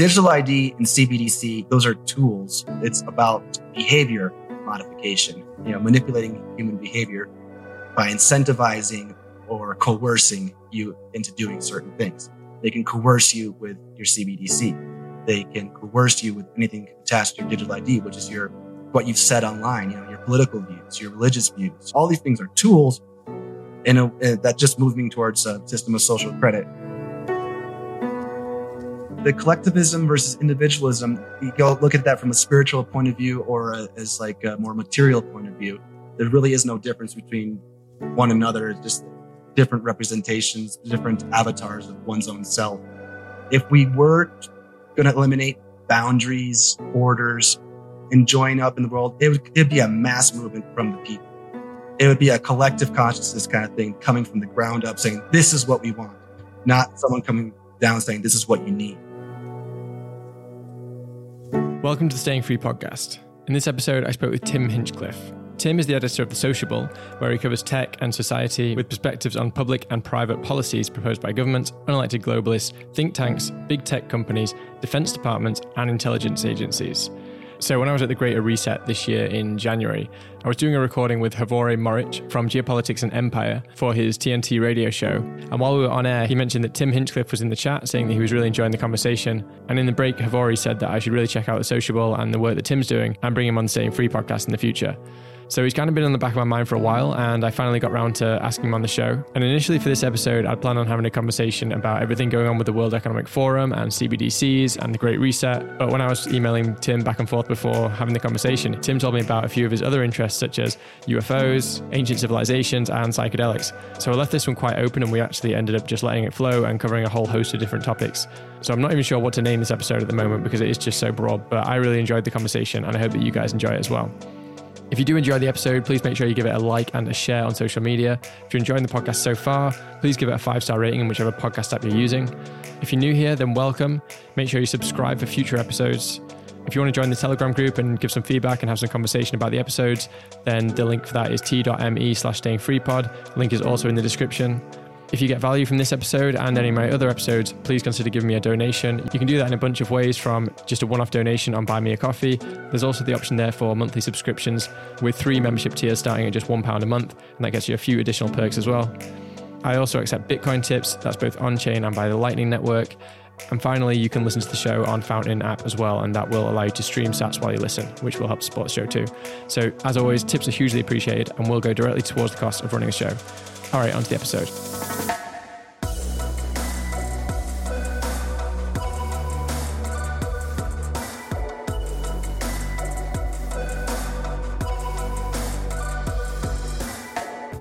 digital ID and CBDC, those are tools. It's about behavior modification, you know, manipulating human behavior by incentivizing or coercing you into doing certain things. They can coerce you with your CBDC. They can coerce you with anything attached to your digital ID, which is your what you've said online, you know, your political views, your religious views. All these things are tools in a, uh, that just moving towards a system of social credit. The collectivism versus individualism, you go look at that from a spiritual point of view or a, as like a more material point of view. There really is no difference between one another. It's just different representations, different avatars of one's own self. If we were going to eliminate boundaries, borders, and join up in the world, it would it'd be a mass movement from the people. It would be a collective consciousness kind of thing coming from the ground up saying, this is what we want, not someone coming down saying, this is what you need. Welcome to the Staying Free podcast. In this episode, I spoke with Tim Hinchliffe, Tim is the editor of The Sociable, where he covers tech and society with perspectives on public and private policies proposed by governments, unelected globalists, think tanks, big tech companies, defense departments, and intelligence agencies. So, when I was at the Greater Reset this year in January, I was doing a recording with Hrvoje Morić from Geopolitics and Empire for his TNT radio show. And while we were on air, he mentioned that Tim Hinchliffe was in the chat saying that he was really enjoying the conversation. And in the break, Havore said that I should really check out The Sociable and the work that Tim's doing and bring him on the Free podcast in the future. So he's kind of been on the back of my mind for a while, and I finally got around to asking him on the show. And initially for this episode, I'd planned on having a conversation about everything going on with the World Economic Forum and CBDCs and the Great Reset. But when I was emailing Tim back and forth before having the conversation, Tim told me about a few of his other interests, such as UFOs, ancient civilizations, and psychedelics. So I left this one quite open, and we actually ended up just letting it flow and covering a whole host of different topics. So I'm not even sure what to name this episode at the moment because it is just so broad, but I really enjoyed the conversation, and I hope that you guys enjoy it as well. If you do enjoy the episode, please make sure you give it a like and a share on social media. If you're enjoying the podcast so far, please give it a five star rating in whichever podcast app you're using. If you're new here, then welcome. Make sure you subscribe for future episodes. If you want to join the Telegram group and give some feedback and have some conversation about the episodes, then the link for that is t.me slash stayingfreepod. Link is also in the description. If you get value from this episode and any of my other episodes, please consider giving me a donation. You can do that in a bunch of ways from just a one off donation on Buy Me a Coffee. There's also the option there for monthly subscriptions with three membership tiers starting at just £1 a month, and that gets you a few additional perks as well. I also accept Bitcoin tips, that's both on chain and by the Lightning Network. And finally, you can listen to the show on Fountain app as well, and that will allow you to stream sats while you listen, which will help support the show too. So, as always, tips are hugely appreciated and will go directly towards the cost of running a show. All right, on to the episode.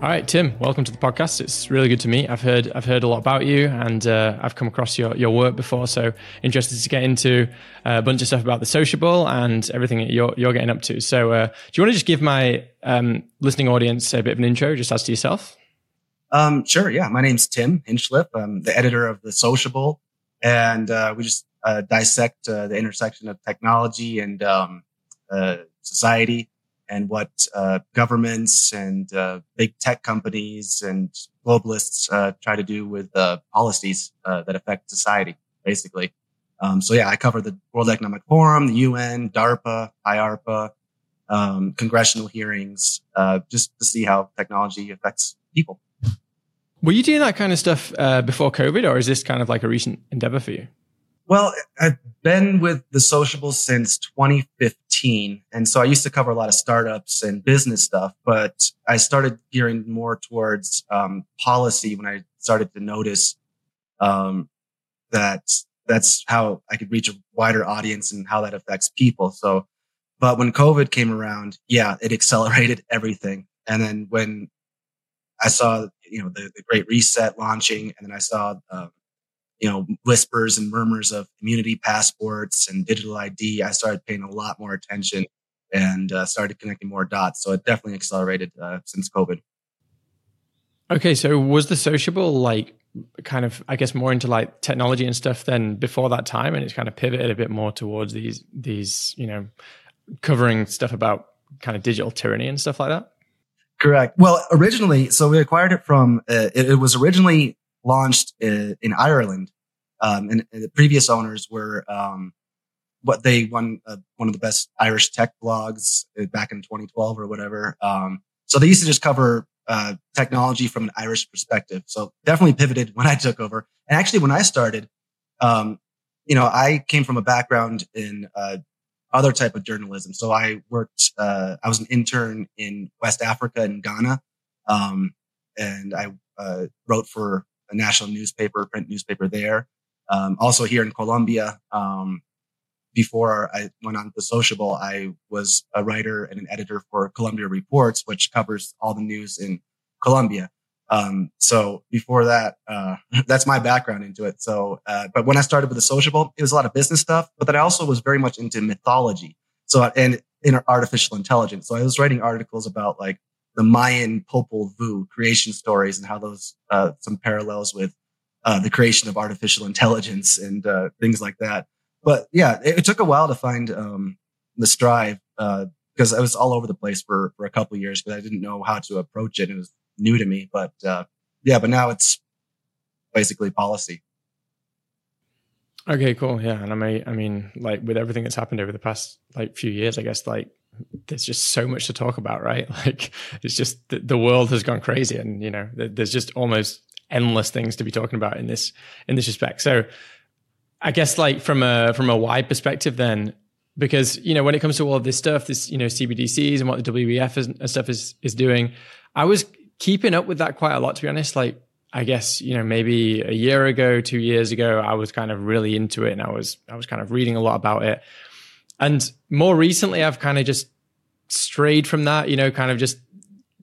All right, Tim, welcome to the podcast. It's really good to meet. I've heard I've heard a lot about you, and uh, I've come across your, your work before. So interested to get into a bunch of stuff about the sociable and everything that you're you're getting up to. So, uh, do you want to just give my um, listening audience a bit of an intro, just as to yourself? Um, sure. Yeah, my name's Tim Hinchliffe. I'm the editor of the Sociable, and uh, we just uh, dissect uh, the intersection of technology and um, uh, society and what uh, governments and uh, big tech companies and globalists uh, try to do with policies uh, that affect society, basically. Um, so yeah, I cover the World Economic Forum, the UN, DARPA, IARPA, um, congressional hearings, uh, just to see how technology affects people. Were you doing that kind of stuff uh, before COVID, or is this kind of like a recent endeavor for you? Well, I've been with the Sociable since 2015. And so I used to cover a lot of startups and business stuff, but I started gearing more towards um, policy when I started to notice um, that that's how I could reach a wider audience and how that affects people. So, but when COVID came around, yeah, it accelerated everything. And then when I saw, you know, the, the Great Reset launching, and then I saw um, you know, whispers and murmurs of immunity passports and digital ID, I started paying a lot more attention and uh, started connecting more dots. So it definitely accelerated uh, since COVID. Okay, so was the sociable like kind of, I guess, more into like technology and stuff than before that time, and it's kind of pivoted a bit more towards these these you know covering stuff about kind of digital tyranny and stuff like that. Correct. Well, originally, so we acquired it from. Uh, it, it was originally launched in Ireland Um, and, and, the previous owners were um, what they won uh, one of the best Irish tech blogs uh, back in 2012 or whatever. Um, so they used to just cover uh, technology from an Irish perspective. So definitely pivoted when I took over. And actually, when I started, um, you know, I came from a background in uh, other type of journalism. So I worked, uh, I was an intern in West Africa and Ghana. Um, and I uh, wrote for a national newspaper, print newspaper there. Um, also here in Colombia, um, before I went on the Sociable, I was a writer and an editor for Colombia Reports, which covers all the news in Colombia. Um, so before that, uh, that's my background into it. So, uh, but when I started with the Sociable, it was a lot of business stuff, but then I also was very much into mythology. So, and in artificial intelligence. So I was writing articles about like the Mayan Popol Vuh creation stories and how those, uh, some parallels with, uh, the creation of artificial intelligence and, uh, things like that. But yeah, it, it, took a while to find, um, the strive, uh, because I was all over the place for, for a couple years but I didn't know how to approach it. It was new to me, but uh, yeah, but now it's basically policy. Okay, cool. Yeah, and I mean, I mean, like with everything that's happened over the past like few years, I guess like there's just so much to talk about, right? Like it's just the, the world has gone crazy, and you know, there's just almost endless things to be talking about in this in this respect. So, I guess like from a from a wide perspective, then because you know when it comes to all of this stuff, this you know CBDCs and what the WEF and stuff is is doing, I was keeping up with that quite a lot, to be honest. Like, I guess, you know, maybe a year ago, two years ago, I was kind of really into it and I was, I was kind of reading a lot about it. And more recently, I've kind of just strayed from that, you know, kind of just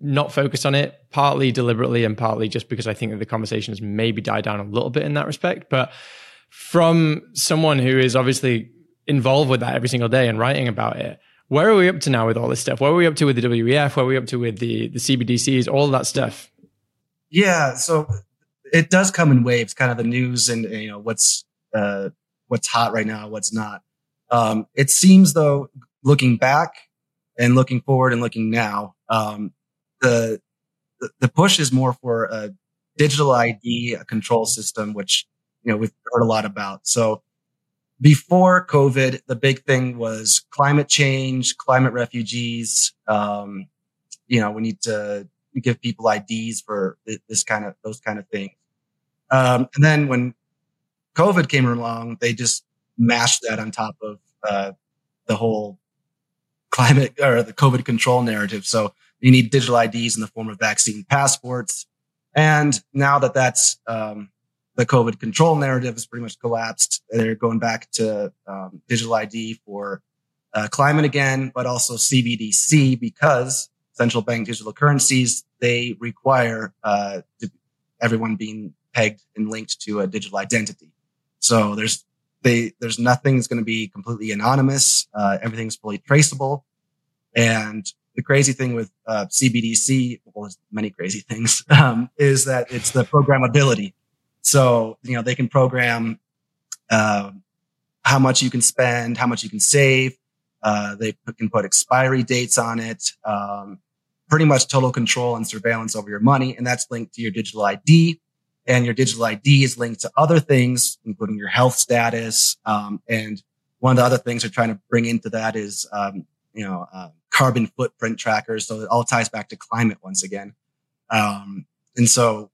not focused on it, partly deliberately and partly just because I think that the conversation has maybe died down a little bit in that respect. But from someone who is obviously involved with that every single day and writing about it, where are we up to now with all this stuff? Where are we up to with the WEF? Where are we up to with the the CBDCs? All that stuff. Yeah, so it does come in waves, kind of the news and you know what's uh, what's hot right now, what's not. Um, it seems though, looking back and looking forward and looking now, um, the, the push is more for a digital ID, a control system, which you know we've heard a lot about. So before COVID, the big thing was climate change, climate refugees. Um, you know, we need to give people IDs for this kind of, those kind of things. Um, and then when COVID came along, they just mashed that on top of, uh, the whole climate or the COVID control narrative. So you need digital IDs in the form of vaccine passports. And now that that's, um, the COVID control narrative has pretty much collapsed. They're going back to um, digital ID for uh, climate again, but also CBDC because central bank digital currencies they require uh, everyone being pegged and linked to a digital identity. So there's they there's nothing that's going to be completely anonymous. Uh, everything's fully traceable, and the crazy thing with uh, CBDC, well, there's many crazy things, um, is that it's the programmability. So, you know, they can program, uh, how much you can spend, how much you can save. Uh, they can put expiry dates on it. Um, pretty much total control and surveillance over your money. And that's linked to your digital ID and your digital ID is linked to other things, including your health status. Um, and one of the other things they're trying to bring into that is, um, you know, uh, carbon footprint trackers. So it all ties back to climate once again. Um, and so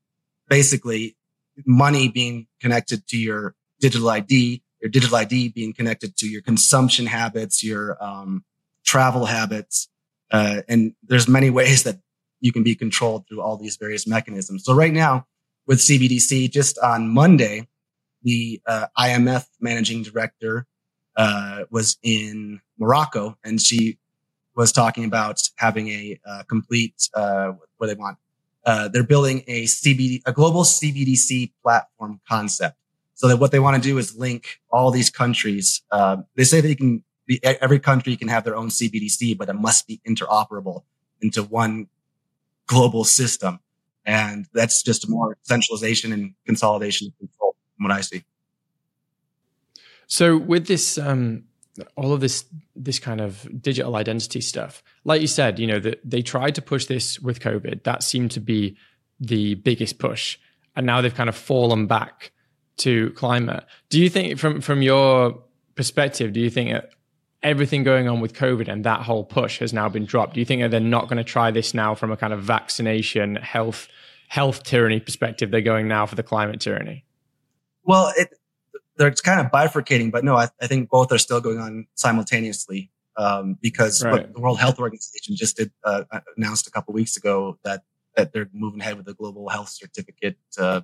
basically money being connected to your digital ID, your digital ID being connected to your consumption habits, your um, travel habits, uh, and there's many ways that you can be controlled through all these various mechanisms. So right now with CBDC, just on Monday, the uh, IMF managing director uh, was in Morocco, and she was talking about having a uh, complete uh, what they want uh, they're building a CBD, a global CBDC platform concept. So that what they want to do is link all these countries. Uh, they say they can be, every country can have their own CBDC, but it must be interoperable into one global system. And that's just more centralization and consolidation of control from what I see. So with this, um, all of this this kind of digital identity stuff like you said you know that they tried to push this with covid that seemed to be the biggest push and now they've kind of fallen back to climate. Do you think, from from your perspective, do you think that everything going on with COVID and that whole push has now been dropped? Do you think that they're not going to try this now from a kind of vaccination, health, health tyranny perspective? They're going now for the climate tyranny. Well, it, they're kind of bifurcating, but no, I, I, think both are still going on simultaneously. Um, because right. the World Health Organization just did uh, announced a couple weeks ago that that they're moving ahead with the global health certificate uh,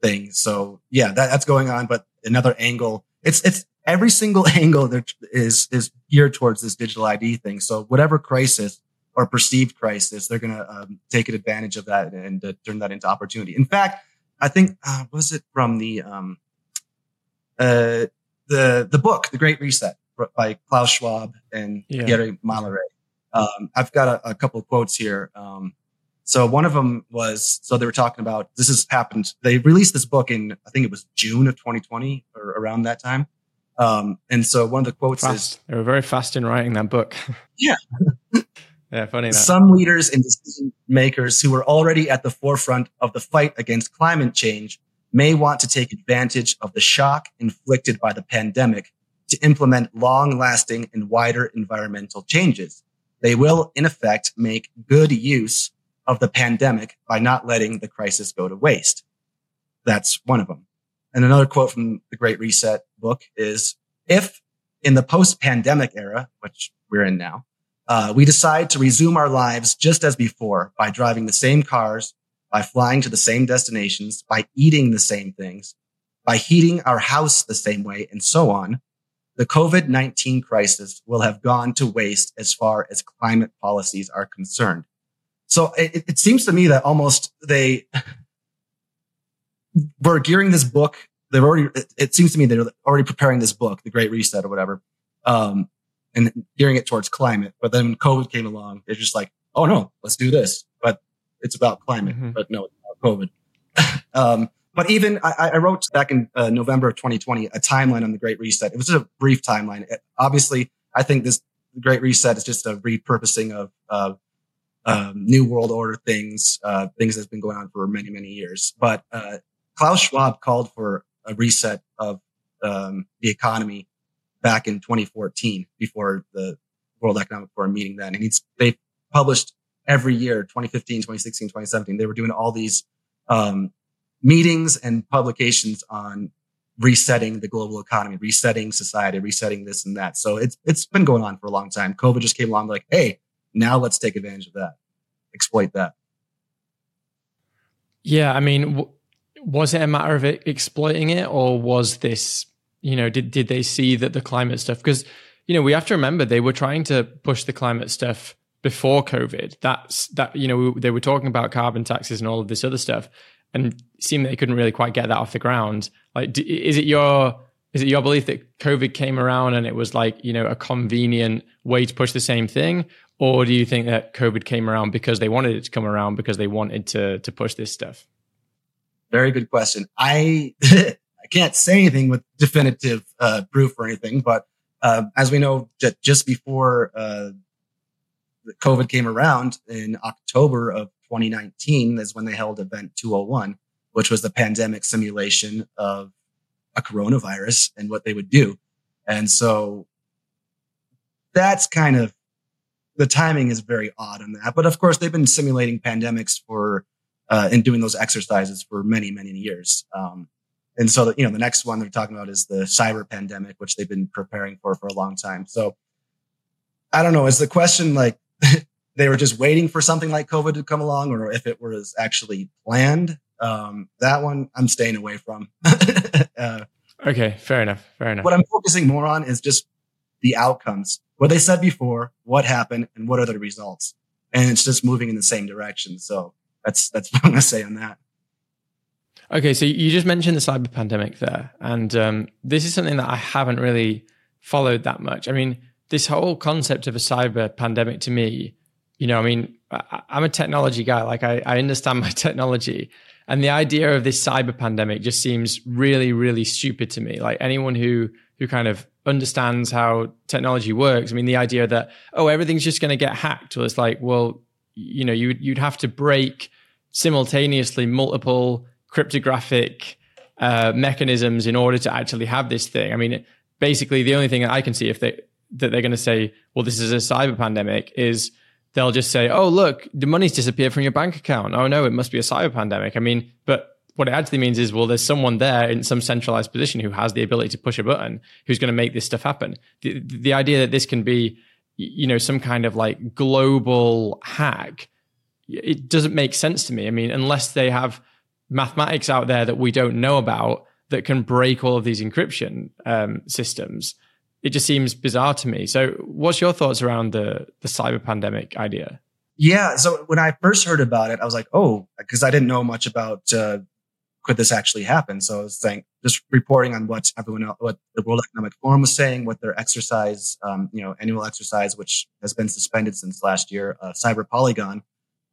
thing. So yeah, that, that's going on. But another angle, it's it's every single angle that is is geared towards this digital ID thing. So whatever crisis or perceived crisis, they're going to um, take advantage of that and uh, turn that into opportunity. In fact, I think uh, was it from the um, uh, the the book, The Great Reset, by Klaus Schwab and yeah. Thierry Malleret. Um, I've got a, a, couple of quotes here. Um, so one of them was, so they were talking about, this has happened. They released this book in, I think it was June of 2020 or around that time. Um, and so one of the quotes fast. is, they were very fast in writing that book. Yeah. yeah. Funny. That. Some leaders and decision makers who were already at the forefront of the fight against climate change may want to take advantage of the shock inflicted by the pandemic to implement long lasting and wider environmental changes. They will, in effect, make good use of the pandemic by not letting the crisis go to waste. That's one of them. And another quote from the Great Reset book is, if in the post-pandemic era, which we're in now, uh, we decide to resume our lives just as before by driving the same cars, by flying to the same destinations, by eating the same things, by heating our house the same way, and so on, the COVID-19 crisis will have gone to waste as far as climate policies are concerned. So it, it seems to me that almost they were gearing this book. They're already, it, seems to me they're already preparing this book, The Great Reset or whatever, um, and gearing it towards climate. But then COVID came along, they're just like, oh no, let's do this. But it's about climate, mm-hmm. but no, it's about COVID. um, but even I, I, wrote back in uh, November of 2020 a timeline on the Great Reset. It was just a brief timeline. It, obviously, I think this Great Reset is just a repurposing of uh, um, New World Order things, uh, things that's been going on for many, many years. But uh, Klaus Schwab called for a reset of um, the economy back in 2014 before the World Economic Forum meeting then. And he's, they published every year, 2015, 2016, 2017. They were doing all these um, meetings and publications on resetting the global economy, resetting society, resetting this and that. So it's it's been going on for a long time. COVID just came along like, hey, now let's take advantage of that, exploit that. Yeah, I mean, w- was it a matter of it exploiting it, or was this, you know, did did they see that the climate stuff? Because you know, we have to remember they were trying to push the climate stuff before COVID. That's that you know they were talking about carbon taxes and all of this other stuff, and seemed they couldn't really quite get that off the ground. Like, is it your is it your belief that COVID came around and it was like you know a convenient way to push the same thing, or do you think that COVID came around because they wanted it to come around because they wanted to to push this stuff? Very good question. I I can't say anything with definitive uh, proof or anything, but uh, as we know, that just before uh, COVID came around in October of 2019 is when they held Event 201, which was the pandemic simulation of a coronavirus and what they would do. And so that's kind of the timing is very odd on that. But of course, they've been simulating pandemics for uh, and doing those exercises for many, many years. Um, and so, the, you know, the next one they're talking about is the cyber pandemic, which they've been preparing for for a long time. So I don't know. Is the question like they were just waiting for something like COVID to come along, or if it was actually planned? Um, that one I'm staying away from. uh, okay, fair enough. Fair enough. What I'm focusing more on is just the outcomes what they said before, what happened, and what are the results. And it's just moving in the same direction. So that's that's what I'm gonna say on that. Okay, so you just mentioned the cyber pandemic there, and um, this is something that I haven't really followed that much. I mean, this whole concept of a cyber pandemic to me, you know, I mean, I, am a technology guy. Like I, I understand my technology, and the idea of this cyber pandemic just seems really, really stupid to me. Like anyone who who kind of understands how technology works. I mean, the idea that oh, everything's just going to get hacked. Well, it's like, well, you know, you you'd have to break simultaneously multiple cryptographic uh, mechanisms in order to actually have this thing. I mean, basically, the only thing that I can see if they that they're going to say, well, this is a cyber pandemic, is they'll just say, oh, look, the money's disappeared from your bank account. Oh no, it must be a cyber pandemic. I mean, but what it actually means is, well, there's someone there in some centralized position who has the ability to push a button, who's going to make this stuff happen. The, the idea that this can be, you know, some kind of like global hack, it doesn't make sense to me. I mean, unless they have mathematics out there that we don't know about that can break all of these encryption um, systems, it just seems bizarre to me. So, what's your thoughts around the the cyber pandemic idea? Yeah. So when I first heard about it, I was like, oh, because I didn't know much about uh, could this actually happen? So I was saying, just reporting on what everyone else, what the World Economic Forum was saying, what their exercise, um, you know, annual exercise, which has been suspended since last year, uh, Cyber Polygon.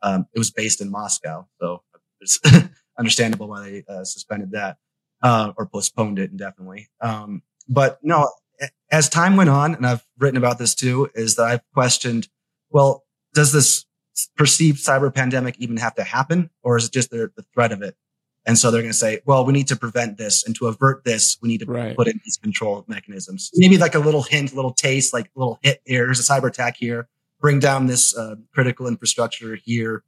Um, it was based in Moscow, so it's understandable why they uh, suspended that uh, or postponed it indefinitely. Um, but no, as time went on, and I've written about this too, is that I've questioned, well, does this perceived cyber pandemic even have to happen, or is it just the, the threat of it? And so they're going to say, well, we need to prevent this. And to avert this, we need to right. put in these control mechanisms. Maybe like a little hint, little taste, like a little hit here. Here's a cyber attack here. Bring down this uh, critical infrastructure here.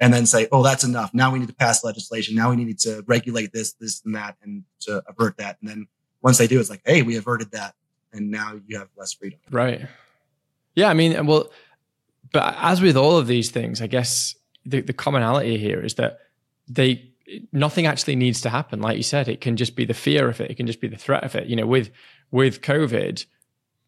And then say, oh, that's enough. Now we need to pass legislation. Now we need to regulate this, this and that and to avert that. And then once they do, it's like, hey, we averted that. And now you have less freedom. Right. Yeah. I mean, well, but as with all of these things, I guess the, the commonality here is that they nothing actually needs to happen. Like you said, it can just be the fear of it. It can just be the threat of it. You know, with with COVID,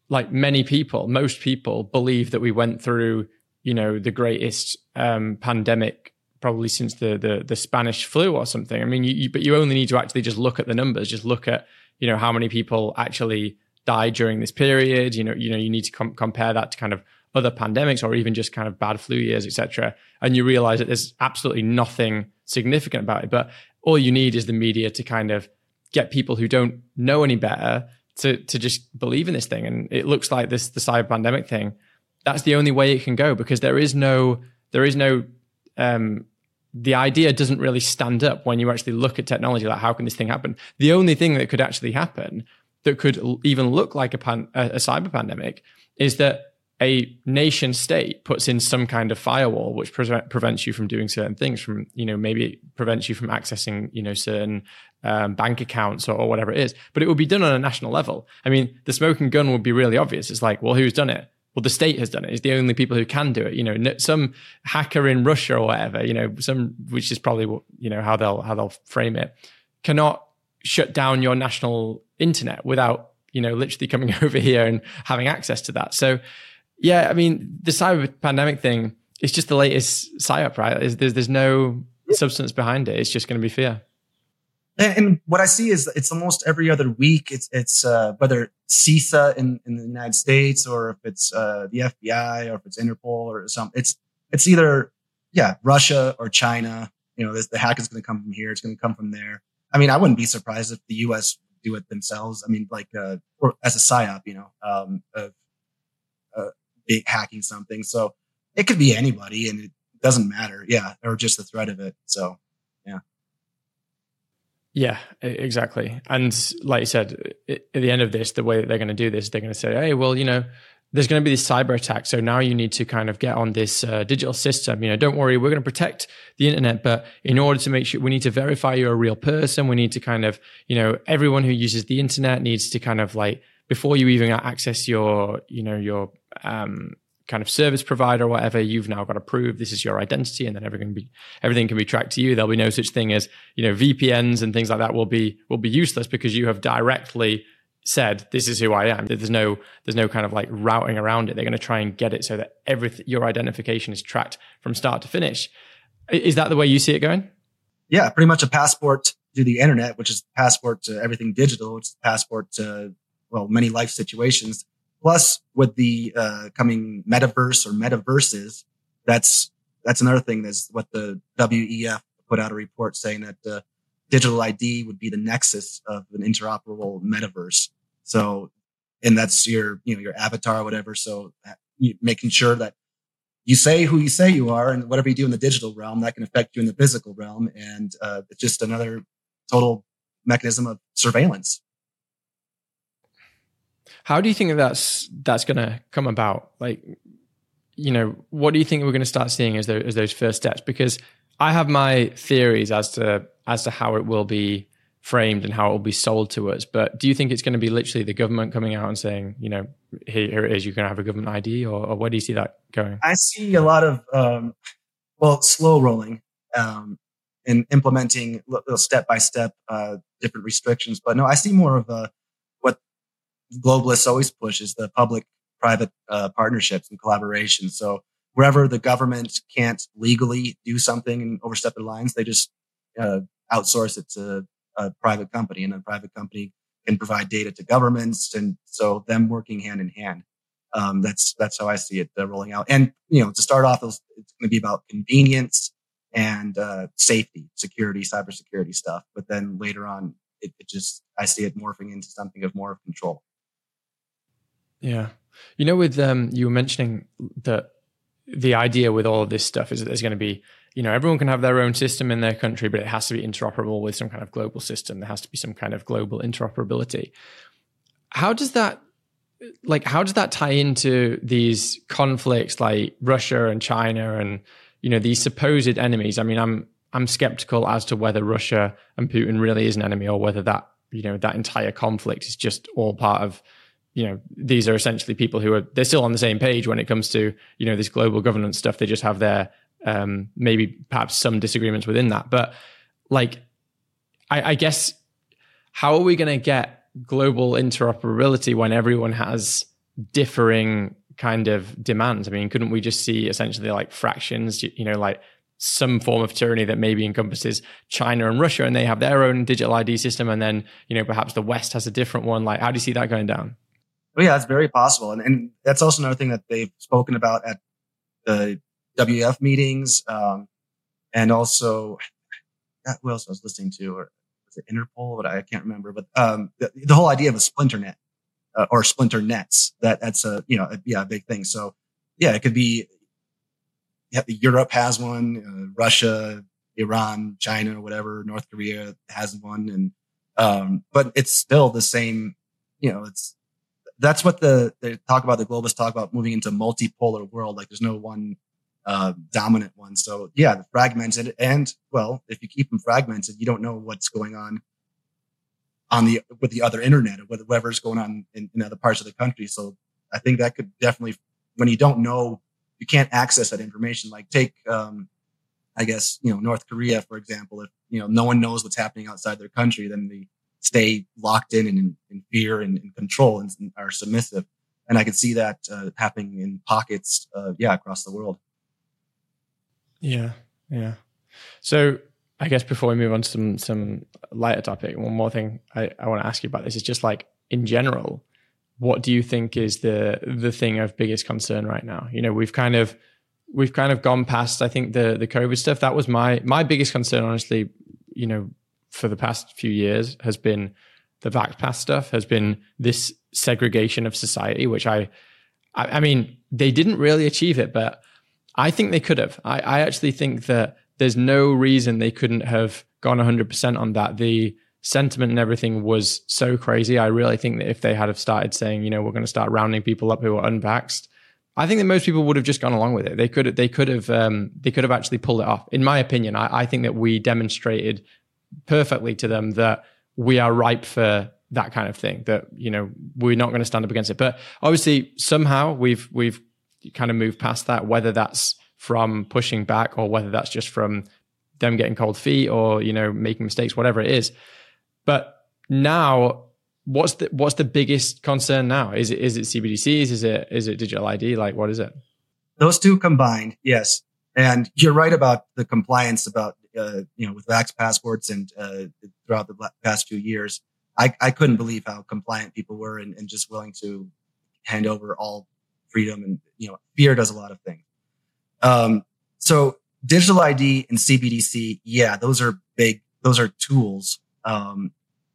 like many people, most people believe that we went through, you know, the greatest um, pandemic probably since the, the the Spanish flu or something. I mean, you, you, but you only need to actually just look at the numbers. Just look at you know how many people actually died during this period. You know, you know, you need to com- compare that to kind of other pandemics or even just kind of bad flu years, etc. And you realize that there's absolutely nothing significant about it. But all you need is the media to kind of get people who don't know any better to to just believe in this thing. And it looks like this the cyber pandemic thing. That's the only way it can go because there is no there is no um, the idea doesn't really stand up when you actually look at technology. Like, how can this thing happen? The only thing that could actually happen that could even look like a, pan, a, cyber pandemic is that a nation state puts in some kind of firewall which pre- prevents you from doing certain things from you know maybe it prevents you from accessing you know certain um, bank accounts or, or, whatever it is but it would be done on a national level. I mean the smoking gun would be really obvious. It's like well who's done it? Well the state has done it. It's the only people who can do it. You know some hacker in russia or whatever you know some which is probably you know how they'll how they'll frame it cannot shut down your national internet without you know literally coming over here and having access to that so yeah, I mean, the cyber pandemic thing is just the latest psyop, right? There's, there's, there's no substance behind it. It's just going to be fear. And, what I see is it's almost every other week. It's it's uh, whether CISA in, in the United States or if it's uh, the FBI or if it's Interpol or something. It's it's either yeah Russia or China. You know, the hack is going to come from here. It's going to come from there. I mean, I wouldn't be surprised if the U.S. do it themselves. I mean, like uh, or as a psyop, you know, um, of hacking something. So it could be anybody and it doesn't matter. Yeah. Or just the threat of it. So yeah. Yeah, exactly. And like you said, at the end of this, the way that they're going to do this, they're going to say, hey, well, you know, there's going to be this cyber attack. So now you need to kind of get on this uh, digital system. You know, don't worry, we're going to protect the internet, but in order to make sure we need to verify you're a real person, we need to kind of, you know, everyone who uses the internet needs to kind of like before you even access your, you know, your um, kind of service provider or whatever, you've now got to prove this is your identity, and then everything be everything can be tracked to you. There'll be no such thing as you know VPNs and things like that will be will be useless because you have directly said this is who I am. There's no there's no kind of like routing around it. They're going to try and get it so that everything your identification is tracked from start to finish. Is that the way you see it going? Yeah, pretty much a passport to the internet, which is passport to everything digital. It's passport to well many life situations Plus, with the uh, coming metaverse or metaverses, that's that's another thing. Is what the WEF put out a report saying that uh, digital ID would be the nexus of an interoperable metaverse. So, and that's your you know your avatar or whatever. So, uh, making sure that you say who you say you are, and whatever you do in the digital realm, that can affect you in the physical realm. And uh, it's just another total mechanism of surveillance. How do you think that's that's going to come about? Like, you know, what do you think we're going to start seeing as those, as those first steps? Because I have my theories as to as to how it will be framed and how it will be sold to us. But do you think it's going to be literally the government coming out and saying, you know, here, here it is, you're going to have a government ID, or, or, where do you see that going? I see a lot of, um, well, slow rolling um, and implementing step by step different restrictions. But no, I see more of a, what globalists always push is the public private uh, partnerships and collaboration. So wherever the government can't legally do something and overstep their lines, they just uh, outsource it to a private company and a private company can provide data to governments. And so them working hand in hand. Um, that's, that's how I see it uh, rolling out. And, you know, to start off, it's going to be about convenience and, uh, safety, security, cybersecurity stuff. But then later on, it, it just, I see it morphing into something of more of control. Yeah. You know, with, um, you were mentioning that the idea with all of this stuff is that there's going to be you know, everyone can have their own system in their country, but it has to be interoperable with some kind of global system. There has to be some kind of global interoperability. How does that, like, how does that tie into these conflicts like Russia and China and, you know, these supposed enemies? I mean, I'm, I'm skeptical as to whether Russia and Putin really is an enemy or whether that, you know, that entire conflict is just all part of, you know, these are essentially people who are, they're still on the same page when it comes to, you know, this global governance stuff. They just have their um, maybe perhaps some disagreements within that. But like, I, I guess, how are we going to get global interoperability when everyone has differing kind of demands? I mean, couldn't we just see essentially like fractions, you, you know, like some form of tyranny that maybe encompasses China and Russia and they have their own digital ID system and then, you know, perhaps the West has a different one. Like, how do you see that going down? Well, yeah, it's very possible. And, and that's also another thing that they've spoken about at the WF meetings, um, and also who else I was listening to, or was it Interpol? But I can't remember. But um, the, the, whole idea of a splinter net uh, or splinter nets that that's a you know a, yeah a big thing. So yeah, it could be yeah, Europe has one, uh, Russia, Iran, China, or whatever, North Korea has one, and um, but it's still the same. You know, it's that's what the they talk about. The globalists talk about moving into multipolar world. Like there's no one uh, dominant one. So yeah, the fragmented. And well, if you keep them fragmented, you don't know what's going on on the, with the other internet or whatever's going on in, in other parts of the country. So I think that could definitely, when you don't know, you can't access that information. Like take, um, I guess, you know, North Korea, for example, if, you know, no one knows what's happening outside their country, then they stay locked in and in, fear and, control and, and, are submissive. And I could see that uh, happening in pockets, uh, yeah, across the world. Yeah, yeah. So I guess before we move on to some some lighter topic, one more thing I, I want to ask you about this is just like in general, what do you think is the the thing of biggest concern right now? You know, we've kind of we've kind of gone past I think the the COVID stuff. That was my my biggest concern, honestly, you know, for the past few years has been the vax pass stuff, has been this segregation of society, which I I, I mean, they didn't really achieve it, but I think they could have. I, I actually think that there's no reason they couldn't have gone 100% on that. The sentiment and everything was so crazy. I really think that if they had have started saying, you know, we're going to start rounding people up who are unvaxxed, I think that most people would have just gone along with it. They could they could have um, they could have actually pulled it off. In my opinion, I, I think that we demonstrated perfectly to them that we are ripe for that kind of thing. That you know we're not going to stand up against it. But obviously, somehow we've we've kind of moved past that, whether that's from pushing back or whether that's just from them getting cold feet or, you know, making mistakes, whatever it is. But now what's the what's the biggest concern now? Is it is it CBDCs? Is it is it digital ID? Like what is it? Those two combined, yes. And you're right about the compliance about uh, you know with vax passports and uh, throughout the past few years. I, I couldn't believe how compliant people were and, and just willing to hand over all freedom and, you know, fear does a lot of things. Um, so digital ID and CBDC, yeah, those are big, those are tools. Um,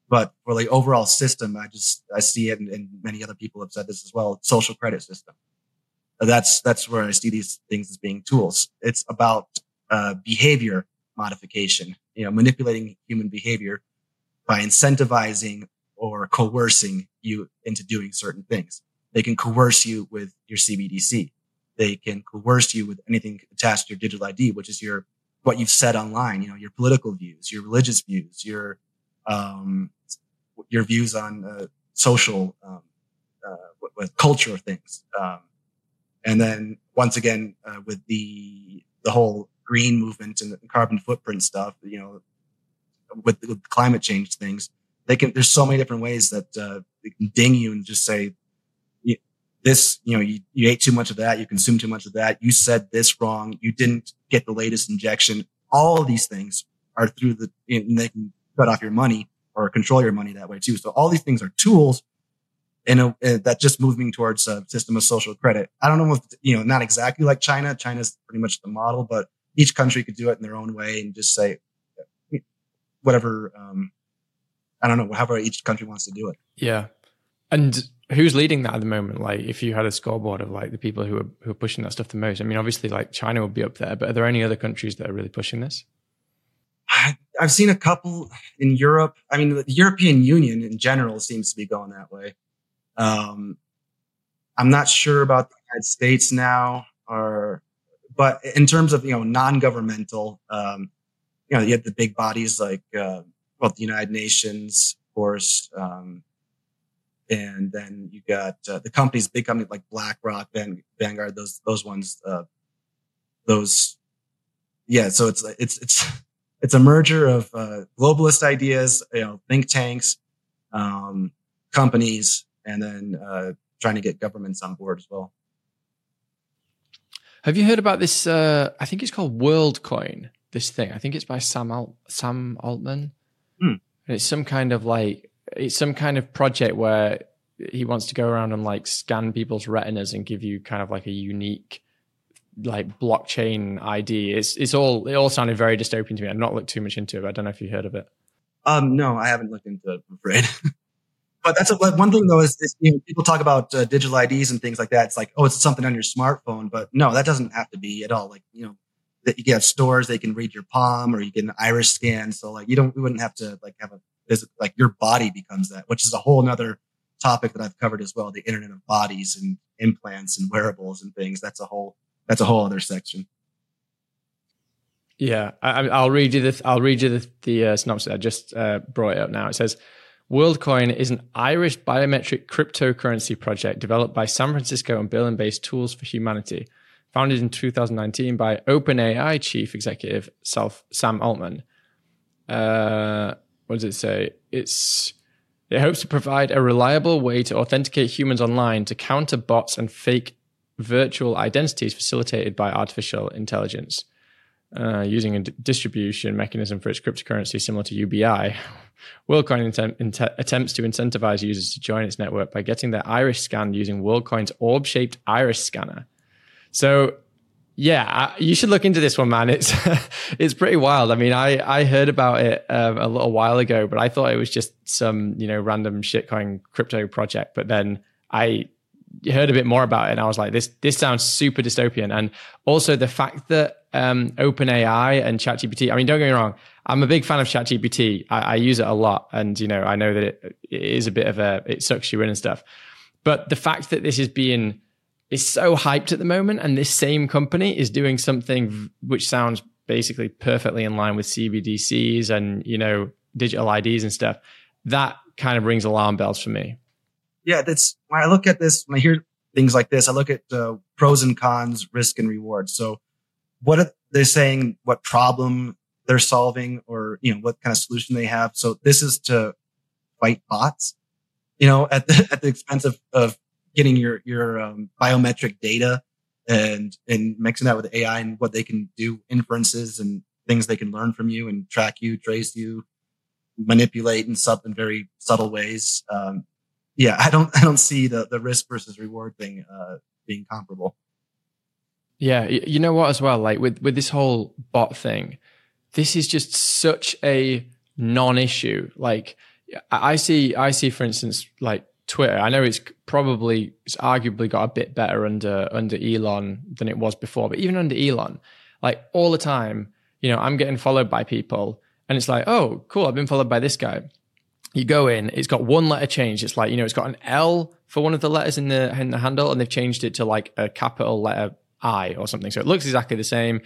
but for the overall system, I just, I see it and, and many other people have said this as well, social credit system. That's, that's where I see these things as being tools. It's about, uh, behavior modification, you know, manipulating human behavior by incentivizing or coercing you into doing certain things. They can coerce you with your CBDC. They can coerce you with anything attached to your digital ID, which is your what you've said online. You know, your political views, your religious views, your um, your views on uh, social um, uh, with, with culture things. Um, and then once again, uh, with the the whole green movement and carbon footprint stuff, you know, with, climate change things, they can. There's so many different ways that uh, they can ding you and just say, this, you know, you, you ate too much of that, you consumed too much of that, you said this wrong, you didn't get the latest injection. All these things are through the, and they can cut off your money or control your money that way too. So all these things are tools in a, uh, that just moving towards a system of social credit. I don't know if, you know, not exactly like China. China's pretty much the model, but each country could do it in their own way and just say whatever, um, I don't know, however each country wants to do it. Yeah. And who's leading that at the moment? Like, if you had a scoreboard of like the people who are who are pushing that stuff the most, I mean, obviously, like China would be up there, but are there any other countries that are really pushing this? I've seen a couple in Europe. I mean, the European Union in general seems to be going that way. Um, I'm not sure about the United States now, or but in terms of you know non-governmental, um, you know, you have the big bodies like uh, well, the United Nations, of course, um, and then you got uh, the companies, big companies like BlackRock, Van, Vanguard, those those ones, uh, those, yeah. So it's it's it's it's a merger of uh, globalist ideas, you know, think tanks, um, companies, and then uh, trying to get governments on board as well. Have you heard about this? Uh, I think it's called WorldCoin. This thing, I think it's by Sam Alt- Sam Altman. Hmm. It's some kind of like it's some kind of project where he wants to go around and like scan people's retinas and give you kind of like a unique like blockchain ID. It's it's all it all sounded very dystopian to me. I've not looked too much into it. I don't know if you heard of it. Um, no, I haven't looked into it. I'm afraid. but that's a, one thing though is, is you know, people talk about uh, digital IDs and things like that. It's like oh, it's something on your smartphone, but no, that doesn't have to be at all. Like you know, that you have stores they can read your palm or you get an iris scan. So like you don't we wouldn't have to like have a like your body becomes that, which is a whole another topic that I've covered as well, the internet of bodies and implants and wearables and things. That's a whole, that's a whole other section. Yeah, I, will read you the I'll read you the, the uh, synopsis. I just uh, brought it up now. It says, WorldCoin is an Irish biometric cryptocurrency project developed by San Francisco and Berlin-based Tools for Humanity, founded in 2019 by OpenAI chief executive Sam Altman. Uh, what does it say? It's it hopes to provide a reliable way to authenticate humans online to counter bots and fake virtual identities facilitated by artificial intelligence. Uh, using a d- distribution mechanism for its cryptocurrency similar to UBI, WorldCoin int- attempts to incentivize users to join its network by getting their iris scanned using WorldCoin's orb-shaped iris scanner. So yeah, you should look into this one, man. It's it's pretty wild. I mean, I I heard about it um, a little while ago, but I thought it was just some you know random shitcoin crypto project. But then I heard a bit more about it, and I was like, this this sounds super dystopian. And also the fact that um, OpenAI and ChatGPT. I mean, don't get me wrong. I'm a big fan of ChatGPT. I, I use it a lot, and you know, I know that it, it is a bit of a it sucks you in and stuff. But the fact that this is being is so hyped at the moment, and this same company is doing something which sounds basically perfectly in line with CBDCs and you know digital IDs and stuff. That kind of rings alarm bells for me. Yeah, that's when I look at this. When I hear things like this, I look at uh, pros and cons, risk and reward. So, what are they saying? What problem they're solving, or you know, what kind of solution they have? So, this is to fight bots. You know, at the at the expense of of getting your your um, biometric data and and mixing that with AI and what they can do inferences and things they can learn from you and track you, trace you, manipulate in sub in very subtle ways. Um, yeah, I don't I don't see the the risk versus reward thing uh, being comparable. Yeah, you know what as well, like with with this whole bot thing, this is just such a non-issue. Like I see I see for instance like Twitter. I know it's probably it's arguably got a bit better under under Elon than it was before, but even under Elon, like all the time, you know, I'm getting followed by people, and it's like, oh, cool, I've been followed by this guy. You go in, it's got one letter change. It's like, you know, it's got an L for one of the letters in the in the handle, and they've changed it to like a capital letter I or something. So it looks exactly the same,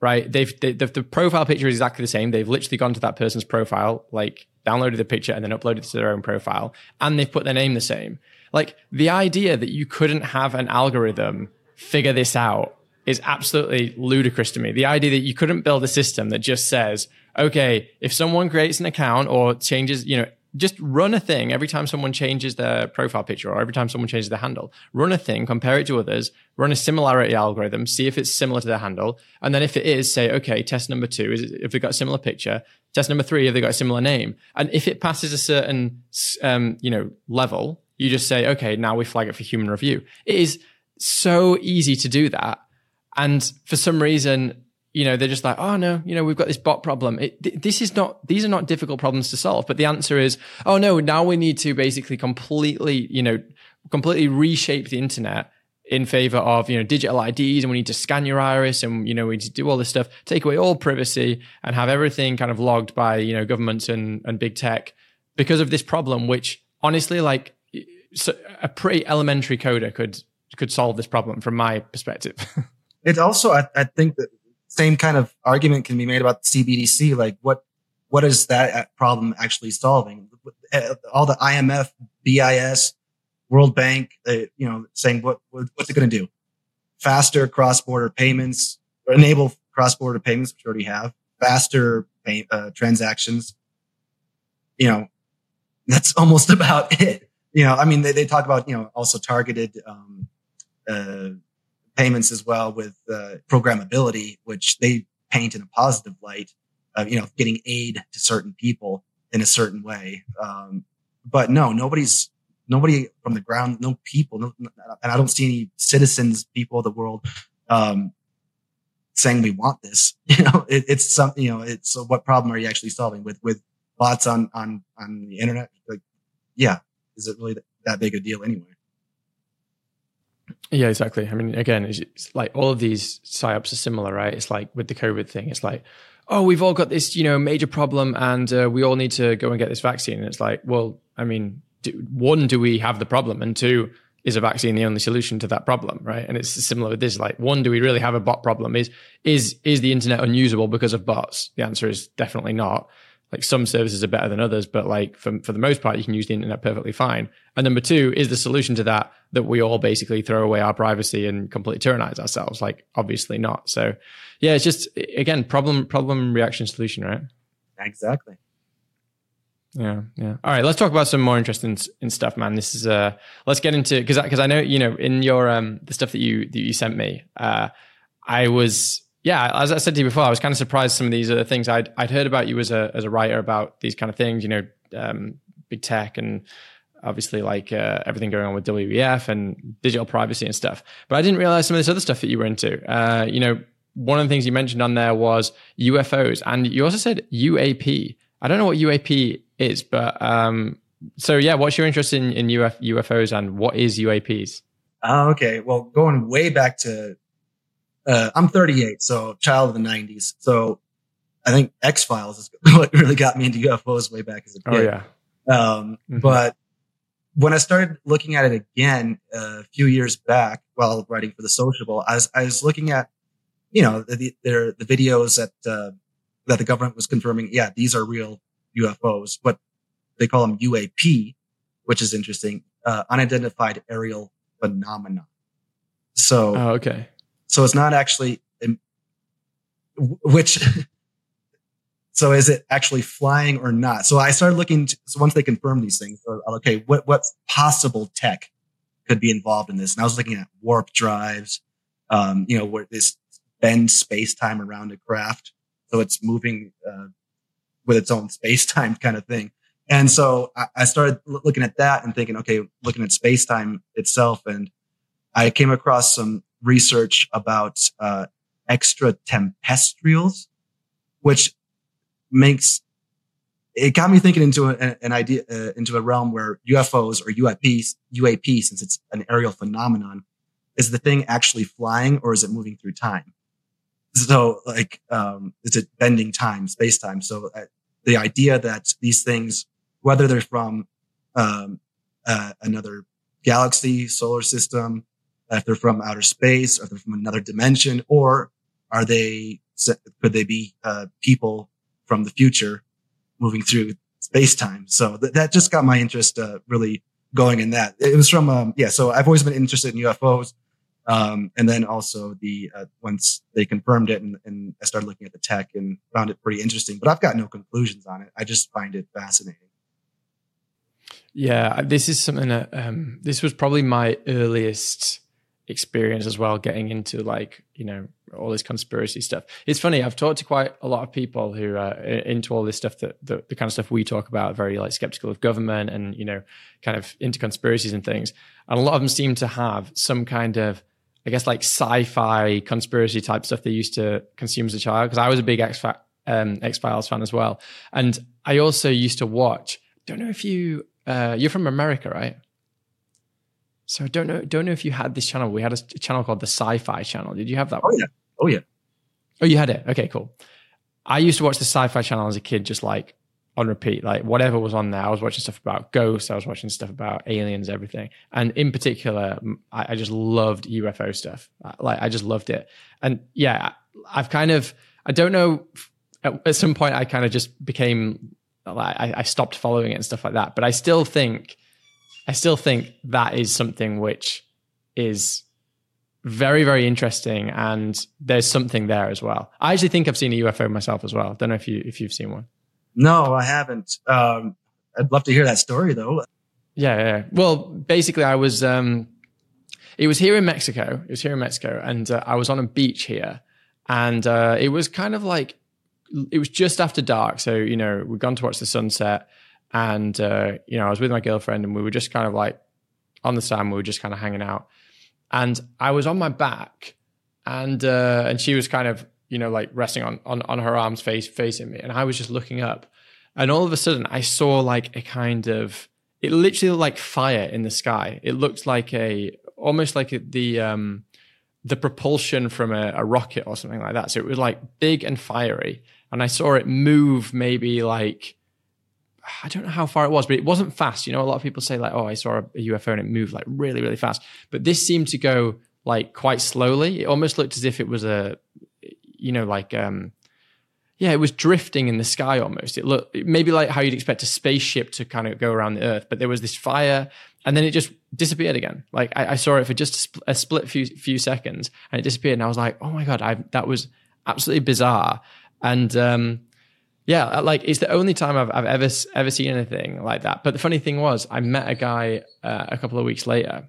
right? They've they, the, the profile picture is exactly the same. They've literally gone to that person's profile, like downloaded the picture and then uploaded it to their own profile, and they've put their name the same. Like the idea that you couldn't have an algorithm figure this out is absolutely ludicrous to me. The idea that you couldn't build a system that just says, okay, if someone creates an account or changes, you know, just run a thing every time someone changes their profile picture or every time someone changes their handle. Run a thing, compare it to others, run a similarity algorithm, see if it's similar to their handle. And then if it is, say, okay, test number two is if they've got a similar picture. Test number three, if they've got a similar name. And if it passes a certain, um, you know, level, you just say, okay, now we flag it for human review. It is so easy to do that. And for some reason, you know, they're just like, oh no, you know, we've got this bot problem. It, th- this is not, these are not difficult problems to solve. But the answer is, oh no, now we need to basically completely, you know, completely reshape the internet in favor of, you know, digital IDs and we need to scan your iris and, you know, we need to do all this stuff, take away all privacy and have everything kind of logged by, you know, governments and, and big tech because of this problem, which honestly, like so a pretty elementary coder could, could solve this problem from my perspective. it also, I, I think that same kind of argument can be made about CBDC. Like what, what is that problem actually solving? All the IMF, BIS, World Bank, uh, you know, saying what, what's it going to do? Faster cross-border payments enable cross-border payments, which we already have, faster pay, uh, transactions. You know, that's almost about it. You know, I mean, they, they talk about, you know, also targeted, um, uh, payments as well with uh, programmability, which they paint in a positive light of, you know, getting aid to certain people in a certain way. Um, but no, nobody's, nobody from the ground, no people, no, and I don't see any citizens, people of the world, um, saying we want this. You know, it, it's something, you know, it's so what problem are you actually solving with, with bots on, on, on the internet? Like, yeah, is it really that big a deal anyway? Yeah, exactly. I mean, again, it's, it's like all of these psyops are similar, right? It's like with the COVID thing, it's like, oh, we've all got this, you know, major problem, and uh, we all need to go and get this vaccine. And it's like, well, I mean, do, one, do we have the problem, and two, is a vaccine the only solution to that problem, right? And it's similar with this. Like, one, do we really have a bot problem? Is is is the internet unusable because of bots? The answer is definitely not like some services are better than others, but like for, for the most part, you can use the internet perfectly fine. And number two is the solution to that, that we all basically throw away our privacy and completely tyrannize ourselves. Like obviously not. So yeah, it's just, again, problem, problem, reaction, solution, right? Exactly. Yeah, yeah. All right, let's talk about some more interesting in stuff, man. This is uh, let's get into because because I, I know you know in your um the stuff that you that you sent me, uh, I was yeah, as I said to you before, I was kind of surprised some of these other things. I'd I'd heard about you as a as a writer about these kind of things, you know, um, big tech and obviously like uh, everything going on with WEF and digital privacy and stuff. But I didn't realize some of this other stuff that you were into. Uh, you know, one of the things you mentioned on there was UFOs, and you also said UAP. I don't know what UAP is, but um, so yeah, what's your interest in in Uf- UFOs and what is UAPs? Uh, okay, well, going way back to uh, I'm 38, so child of the 90s. So I think X Files is what really got me into UFOs way back as a oh, kid. Oh yeah. Um, mm-hmm. But when I started looking at it again uh, a few years back while writing for the Sociable, I was I was looking at you know the the, the videos that uh, that the government was confirming. Yeah, these are real UFOs, but they call them UAP, which is interesting. Uh, unidentified aerial phenomena. So oh, okay. So it's not actually, which, so is it actually flying or not? So I started looking, to, so once they confirmed these things, so, okay, what, what possible tech could be involved in this? And I was looking at warp drives, um, you know, where this bend space time around a craft. So it's moving, uh, with its own space time kind of thing. And so I, I started looking at that and thinking, okay, looking at space time itself. And I came across some research about uh, which makes it got me thinking into a, an idea uh, into a realm where UFOs or UAPs, UAP, since it's an aerial phenomenon, is the thing actually flying or is it moving through time? So, like, um, is it bending time, space time? So, uh, the idea that these things whether they're from um, uh, another galaxy, solar system, if they're from outer space, or they're from another dimension, or are they could they be uh, people from the future moving through space time? So th- that just got my interest uh, really going in that. It was from um, yeah. So I've always been interested in UFOs. Um, and then also the uh, once they confirmed it and, and, I started looking at the tech and found it pretty interesting, but I've got no conclusions on it. I just find it fascinating. Yeah, this is something that um, this was probably my earliest experience as well, getting into like you know all this conspiracy stuff. It's funny. I've talked to quite a lot of people who are into all this stuff that the, the kind of stuff we talk about, very like skeptical of government and you know kind of into conspiracies and things. And a lot of them seem to have some kind of I guess like sci-fi conspiracy type stuff they used to consume as a child. Because I was a big X um, Files fan as well, and I also used to watch. Don't know if you uh, you're from America, right? So I don't know don't know if you had this channel. We had a channel called the Sci-Fi Channel. Did you have that? Oh yeah, oh yeah. Oh, you had it. Okay, cool. I used to watch the Sci-Fi Channel as a kid, just like on repeat, like whatever was on there. I was watching stuff about ghosts. I was watching stuff about aliens, everything. And in particular, I, I just loved UFO stuff. Like I just loved it. And yeah, I've kind of, I don't know, at, at some point I kind of just became, like, I, I stopped following it and stuff like that. But I still think, I still think that is something which is very very interesting and there's something there as well i actually think i've seen a ufo myself as well don't know if you if you've seen one no, I haven't. Um, I'd love to hear that story though. Yeah, yeah. Well, basically, I was. Um, it was here in Mexico. It was here in Mexico, and uh, I was on a beach here, and uh, it was kind of like it was just after dark. So you know, we'd gone to watch the sunset, and uh, you know, I was with my girlfriend, and we were just kind of like on the sand. We were just kind of hanging out, and I was on my back, and uh, and she was kind of you know, like resting on, on, on her arms face facing me. And I was just looking up. And all of a sudden I saw like a kind of it literally looked like fire in the sky. It looked like a almost like a, the um the propulsion from a, a rocket or something like that. So it was like big and fiery. And I saw it move maybe like I don't know how far it was, but it wasn't fast. You know, a lot of people say like, "Oh, I saw a, UFO and it moved like really, really fast." But this seemed to go like quite slowly. It almost looked as if it was a you know, like um, yeah, it was drifting in the sky almost. It looked maybe like how you'd expect a spaceship to kind of go around the Earth, but there was this fire, and then it just disappeared again. Like I, I saw it for just a, split few few seconds, and it disappeared, and I was like, oh my god, I, that was absolutely bizarre. And um, yeah, uh, like it's the only time I've, I've ever ever seen anything like that. But the funny thing was, I met a guy uh, a couple of weeks later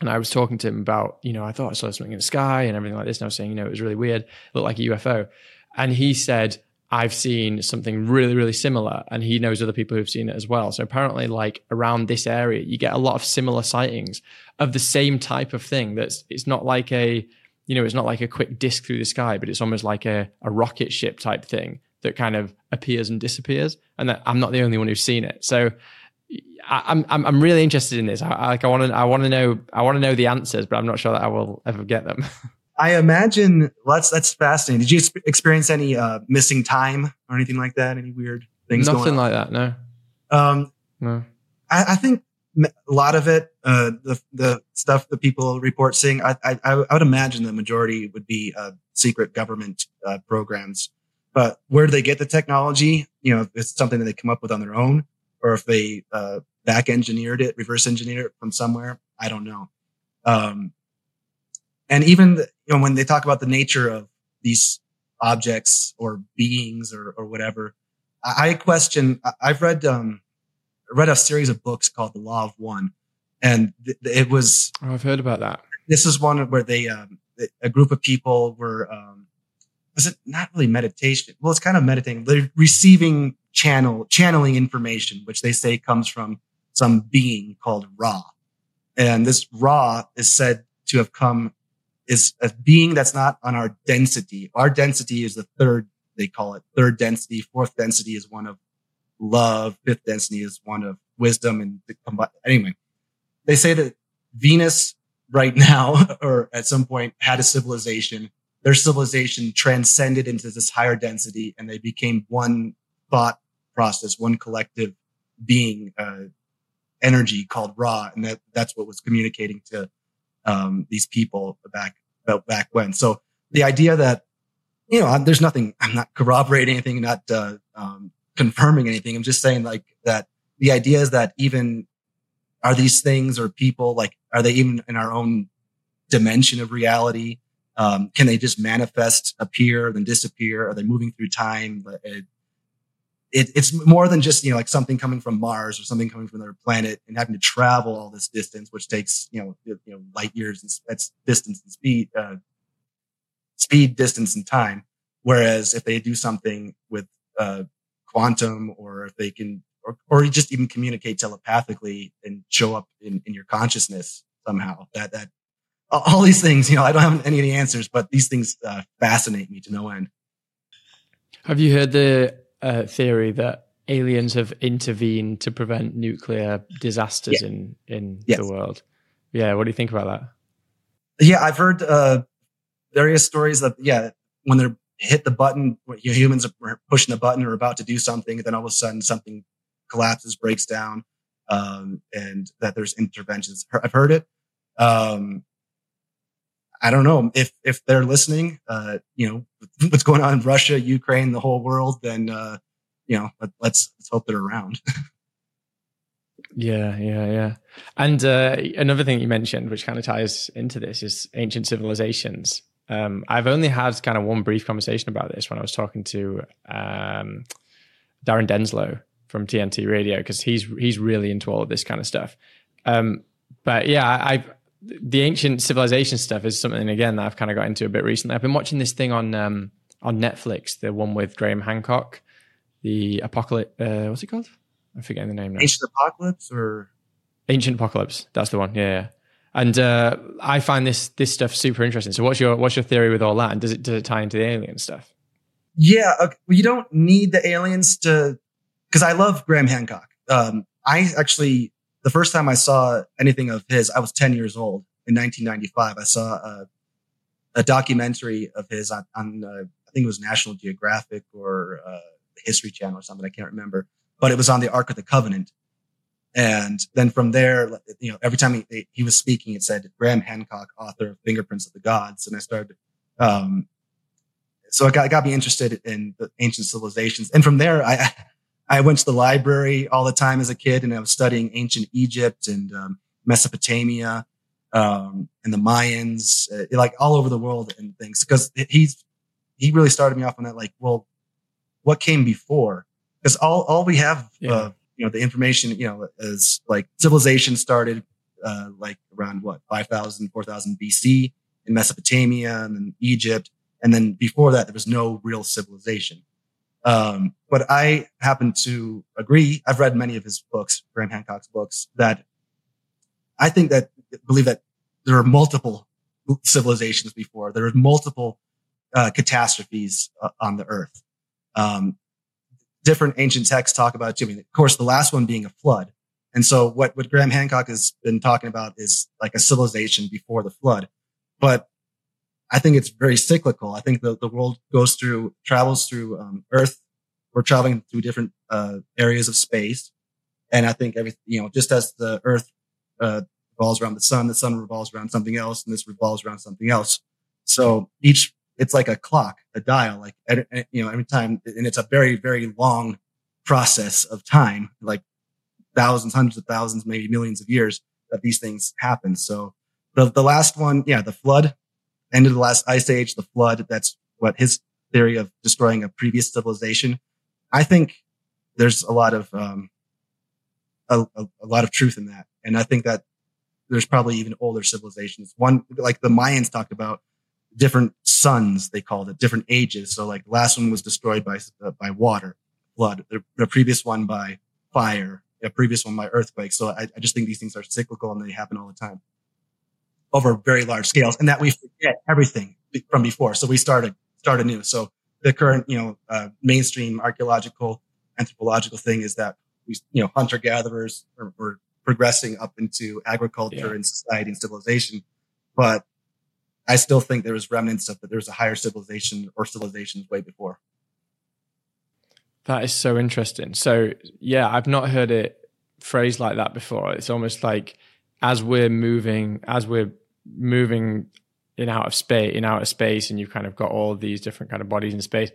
and I was talking to him about, you know, I thought I saw something in the sky and everything like this. And I was saying, you know, it was really weird. It looked like a UFO. And he said, I've seen something really, really similar. And he knows other people who've seen it as well. So apparently, like around this area, you get a lot of similar sightings of the same type of thing. That's, it's not like a, you know, it's not like a quick disc through the sky, but it's almost like a, a rocket ship type thing that kind of appears and disappears. And that I'm not the only one who's seen it. So I'm I'm I'm really interested in this. I, like I want to I want to know I want to know the answers, but I'm not sure that I will ever get them. I imagine well, that's that's fascinating. Did you experience any uh, missing time or anything like that? Any weird things? Nothing like that. No. Um, no. I, I, think a lot of it, uh, the the stuff that people report seeing, I I, I would imagine the majority would be uh, secret government uh, programs. But where do they get the technology? You know, if it's something that they come up with on their own or if they uh, back engineered it, reverse engineered it from somewhere. I don't know. Um, and even the, you know when they talk about the nature of these objects or beings or or whatever, I, I question. I've read um, read a series of books called The Law of One, and th- it was. Oh, I've heard about that. This is one where they um, a group of people were um, was it not really meditation? Well, it's kind of meditating. They're receiving channel channeling information, which they say comes from some being called Ra. And this Ra is said to have come is a being that's not on our density. Our density is the third, they call it third density. Fourth density is one of love. Fifth density is one of wisdom. And anyway, they say that Venus right now, or at some point had a civilization their civilization transcended into this higher density and they became one thought process, one collective being uh, energy called Ra, and that that's what was communicating to um, these people back back when. So the idea that you know, there's nothing. I'm not corroborating anything, not uh, um, confirming anything. I'm just saying like that. The idea is that even are these things or people like are they even in our own dimension of reality? Um, can they just manifest, appear, then disappear? Are they moving through time? It, it, it's more than just you know like something coming from Mars or something coming from another planet and having to travel all this distance, which takes you know you know light years and that's distance and speed, uh, speed, distance, and time. Whereas if they do something with uh, quantum, or if they can, or, or just even communicate telepathically and show up in, in your consciousness somehow, that that all these things, you know, I don't have any of the answers, but these things uh, fascinate me to no end. Have you heard the uh, theory that aliens have intervened to prevent nuclear disasters yeah. in in yes. the world? Yeah, what do you think about that? Yeah, I've heard uh, various stories that yeah, when they're hit the button, humans are pushing the button or about to do something, and then all of a sudden something collapses, breaks down, um, and that there's interventions. I've heard it. Um, I don't know if if they're listening. Uh, you know what's going on in Russia, Ukraine, the whole world. Then uh, you know let, let's let's hope they're around. yeah, yeah, yeah. And uh, another thing you mentioned, which kind of ties into this, is ancient civilizations. Um, I've only had kind of one brief conversation about this when I was talking to um, Darren Denslow from TNT Radio because he's he's really into all of this kind of stuff. Um, but yeah, I, the ancient civilization stuff is something again that I've kind of got into a bit recently. I've been watching this thing on um, on Netflix, the one with Graham Hancock, the apocalypse. Uh, what's it called? I'm forgetting the name now. Ancient Apocalypse or Ancient Apocalypse. That's the one. Yeah. yeah. And uh, I find this this stuff super interesting. So, what's your what's your theory with all that? And does it does it tie into the alien stuff? Yeah, okay. well, you don't need the aliens to, because I love Graham Hancock. Um, I actually the first time I saw anything of his, I was 10 years old in 1995. I saw a, a documentary of his on, on uh, I think it was National Geographic or uh, History Channel or something. I can't remember, but it was on the Ark of the Covenant. And then from there, you know, every time he, he was speaking, it said Graham Hancock, author of Fingerprints of the Gods. And I started, um, so it got, it got me interested in the ancient civilizations. And from there, I, I went to the library all the time as a kid and I was studying ancient Egypt and um, Mesopotamia um, and the Mayans, uh, like all over the world and things. Because he's he really started me off on that. Like, well, what came before? Because all all we have, yeah. uh, you know, the information, you know, is like civilization started uh, like around what 5,000, 4,000 BC in Mesopotamia and then Egypt, and then before that there was no real civilization. Um, but I happen to agree. I've read many of his books, Graham Hancock's books, that I think that believe that there are multiple civilizations before. There are multiple uh, catastrophes uh, on the earth. Um, different ancient texts talk about too. I mean, of course, the last one being a flood. And so what, what Graham Hancock has been talking about is like a civilization before the flood. But I think it's very cyclical. I think the, the world goes through, travels through um, Earth. We're traveling through different uh, areas of space. And I think every, you know, just as the Earth uh, revolves around the sun, the sun revolves around something else, and this revolves around something else. So each, it's like a clock, a dial, like, you know, every time, and it's a very, very long process of time, like thousands, hundreds of thousands, maybe millions of years that these things happen. So the, the last one, yeah, the flood, end of the last ice age, the flood. That's what his theory of destroying a previous civilization. I think there's a lot of, um, a, a, a lot of truth in that. And I think that there's probably even older civilizations. One, like the Mayans talked about different suns, they called it different ages. So like the last one was destroyed by, uh, by water, flood, the, the, previous one by fire, a previous one by earthquake. So I, I just think these things are cyclical and they happen all the time over very large scales and that we forget everything from before. So we started, start anew. So the current, you know, uh, mainstream archaeological, anthropological thing is that we, you know, hunter gatherers are, are, progressing up into agriculture yeah. and society and civilization. But I still think there was remnants of that. There was a higher civilization or civilizations way before. That is so interesting. So yeah, I've not heard it phrased like that before. It's almost like as we're moving, as we're moving in out of space, in outer space, and you've kind of got all of these different kind of bodies in space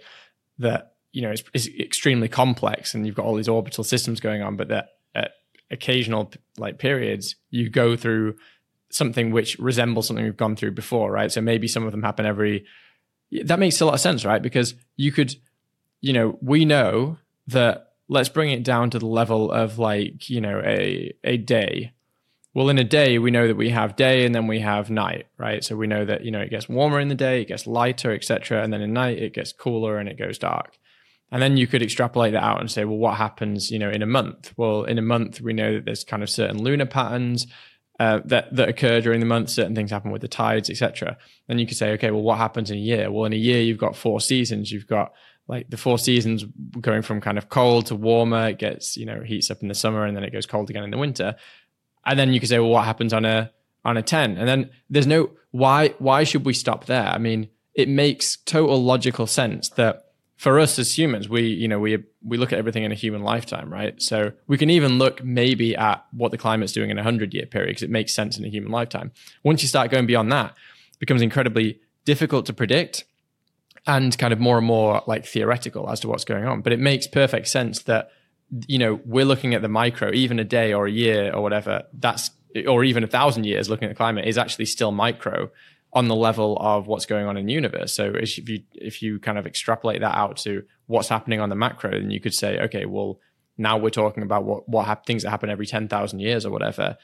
that you know is, is extremely complex, and you've got all these orbital systems going on, but that at occasional like periods you go through something which resembles something we've gone through before, right? So maybe some of them happen every. That makes a lot of sense, right? Because you could, you know, we know that. Let's bring it down to the level of like you know a a day well, in a day, we know that we have day and then we have night, right? So we know that, you know, it gets warmer in the day, it gets lighter, etc. And then in night, it gets cooler and it goes dark. And then you could extrapolate that out and say, well, what happens, you know, in a month? Well, in a month, we know that there's kind of certain lunar patterns uh, that that occur during the month. Certain things happen with the tides, etc. Then you could say, okay, well, what happens in a year? Well, in a year, you've got four seasons. You've got like the four seasons going from kind of cold to warmer. It gets, you know, heats up in the summer and then it goes cold again in the winter. And then you could say, well, what happens on a on a 10? And then there's no why why should we stop there? I mean, it makes total logical sense that for us as humans, we, you know, we we look at everything in a human lifetime, right? So we can even look maybe at what the climate's doing in a hundred year period because it makes sense in a human lifetime. Once you start going beyond that, it becomes incredibly difficult to predict and kind of more and more like theoretical as to what's going on. But it makes perfect sense that you know, we're looking at the micro, even a day or a year or whatever, that's, or even a thousand years looking at climate is actually still micro on the level of what's going on in the universe. So if you, if you kind of extrapolate that out to what's happening on the macro, then you could say, okay, well, now we're talking about what, what ha- things that happen every 10,000 years or whatever,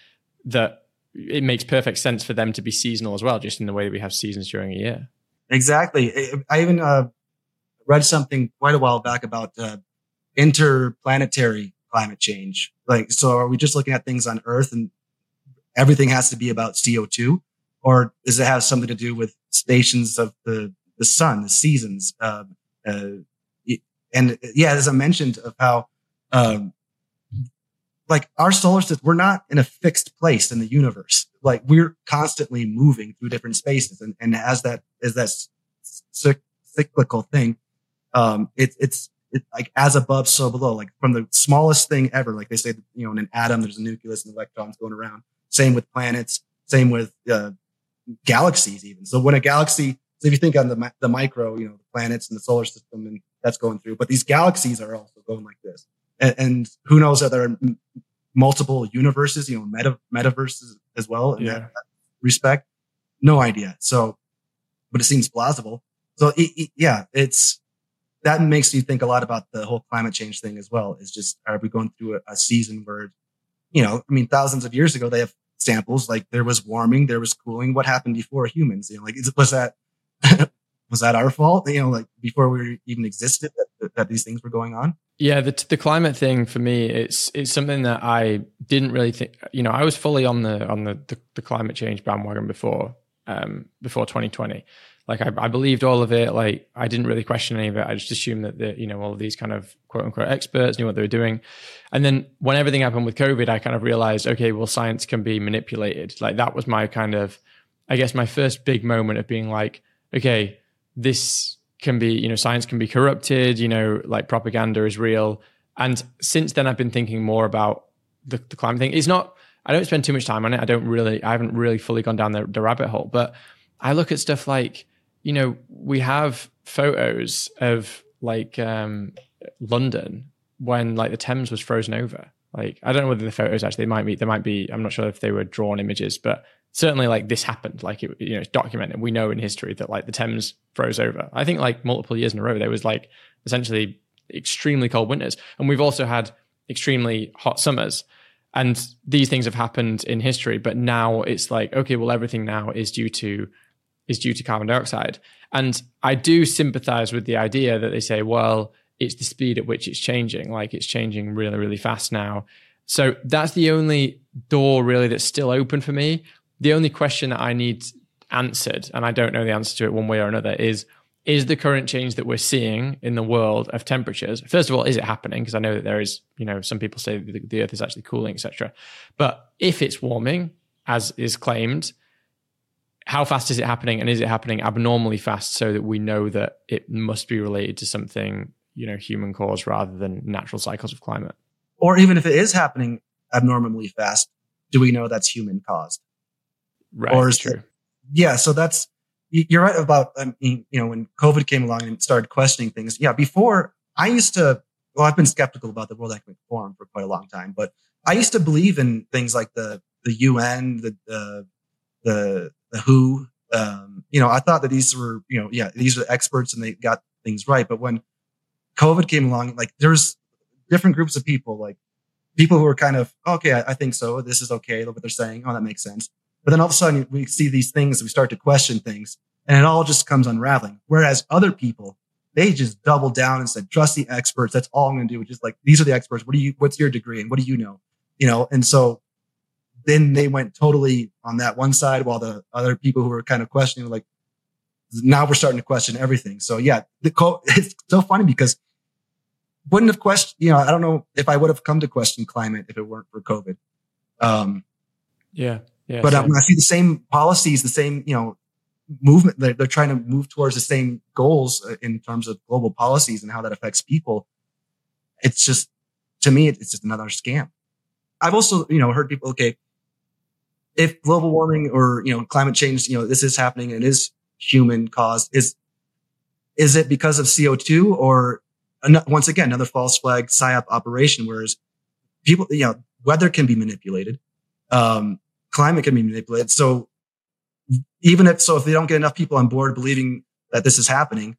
that it makes perfect sense for them to be seasonal as well, just in the way that we have seasons during a year. Exactly. I even uh, read something quite a while back about uh, interplanetary climate change. Like, so are we just looking at things on Earth and everything has to be about CO2? Or does it have something to do with stations of the, the sun, the seasons? Uh, uh, and yeah, as I mentioned of how, um, like our solar system, we're not in a fixed place in the universe. Like we're constantly moving through different spaces. And, and as that, as that cyclical thing, um, it, it's, it, like as above, so below, like from the smallest thing ever. Like they say, you know, in an atom, there's a nucleus and electrons going around. Same with planets. Same with uh, galaxies, even. So when a galaxy, so if you think on the the micro, you know, the planets and the solar system, and that's going through, but these galaxies are also going like this. And, and who knows that there are m- multiple universes, you know, meta metaverses as well in yeah. that respect. No idea. So, but it seems plausible. So it, it, yeah, it's that makes you think a lot about the whole climate change thing as well. Is just are we going through a, a season where, you know, I mean, thousands of years ago they have samples like there was warming, there was cooling. What happened before humans? You know, like was that was that our fault? You know, like before we even existed, that, that these things were going on. Yeah, the the climate thing for me, it's it's something that I didn't really think. You know, I was fully on the on the the, the climate change bandwagon before um, before 2020. Like I, I, believed all of it. Like I didn't really question any of it. I just assumed that the, you know all of these kind of quote unquote experts knew what they were doing. And then when everything happened with COVID, I kind of realized, okay, well, science can be manipulated. Like that was my kind of, I guess, my first big moment of being like, okay, this can be, you know, science can be corrupted. You know, like propaganda is real. And since then, I've been thinking more about the, the climate thing. It's not. I don't spend too much time on it. I don't really. I haven't really fully gone down the, the rabbit hole, but I look at stuff like you know, we have photos of like um, London when like the Thames was frozen over. Like I don't know whether the photos actually might be there might be I'm not sure if they were drawn images, but certainly like this happened. Like it, you know, it's documented. We know in history that like the Thames froze over. I think like multiple years in a row there was like essentially extremely cold winters, and we've also had extremely hot summers. And these things have happened in history, but now it's like okay, well everything now is due to is due to carbon dioxide. And I do sympathize with the idea that they say, well, it's the speed at which it's changing. Like it's changing really, really fast now. So that's the only door really that's still open for me. The only question that I need answered, and I don't know the answer to it one way or another, is is the current change that we're seeing in the world of temperatures first of all is it happening because i know that there is you know some people say the, the earth is actually cooling etc but if it's warming as is claimed how fast is it happening and is it happening abnormally fast so that we know that it must be related to something you know human cause rather than natural cycles of climate. Or even if it is happening abnormally fast, do we know that's human caused? Right. Or is true. It, yeah. So that's you're right about I mean, you know when COVID came along and started questioning things. Yeah. Before I used to. Well, I've been skeptical about the World Economic Forum for quite a long time, but I used to believe in things like the the UN, the the the, the WHO. Um, you know, I thought that these were, you know, yeah, these are the experts and they got things right. But when COVID came along, like there's different groups of people, like people who are kind of, okay, I, I think so. This is okay. Look what they're saying. Oh, that makes sense. But then all of a sudden we see these things, we start to question things and it all just comes unraveling. Whereas other people, they just doubled down and said, trust the experts. That's all I'm going to do. which is like, these are the experts. What do you, what's your degree and what do you know? You know, and so then they went totally on that one side while the other people who were kind of questioning, like, now we're starting to question everything. So yeah, the co- it's so funny because wouldn't have questioned, you know, I don't know if I would have come to question climate if it weren't for COVID. Um, yeah. Yeah. But when I see the same policies, the same, you know, movement, they're, they're trying to move towards the same goals uh, in terms of global policies and how that affects people. It's just, to me, it's just another scam. I've also, you know, heard people, okay, if global warming or, you know, climate change, you know, this is happening and is human caused, is, is it because of CO2 or once again, another false flag psyop operation, whereas people, you know, weather can be manipulated. Um, climate can be manipulated. So even if, so if they don't get enough people on board believing that this is happening,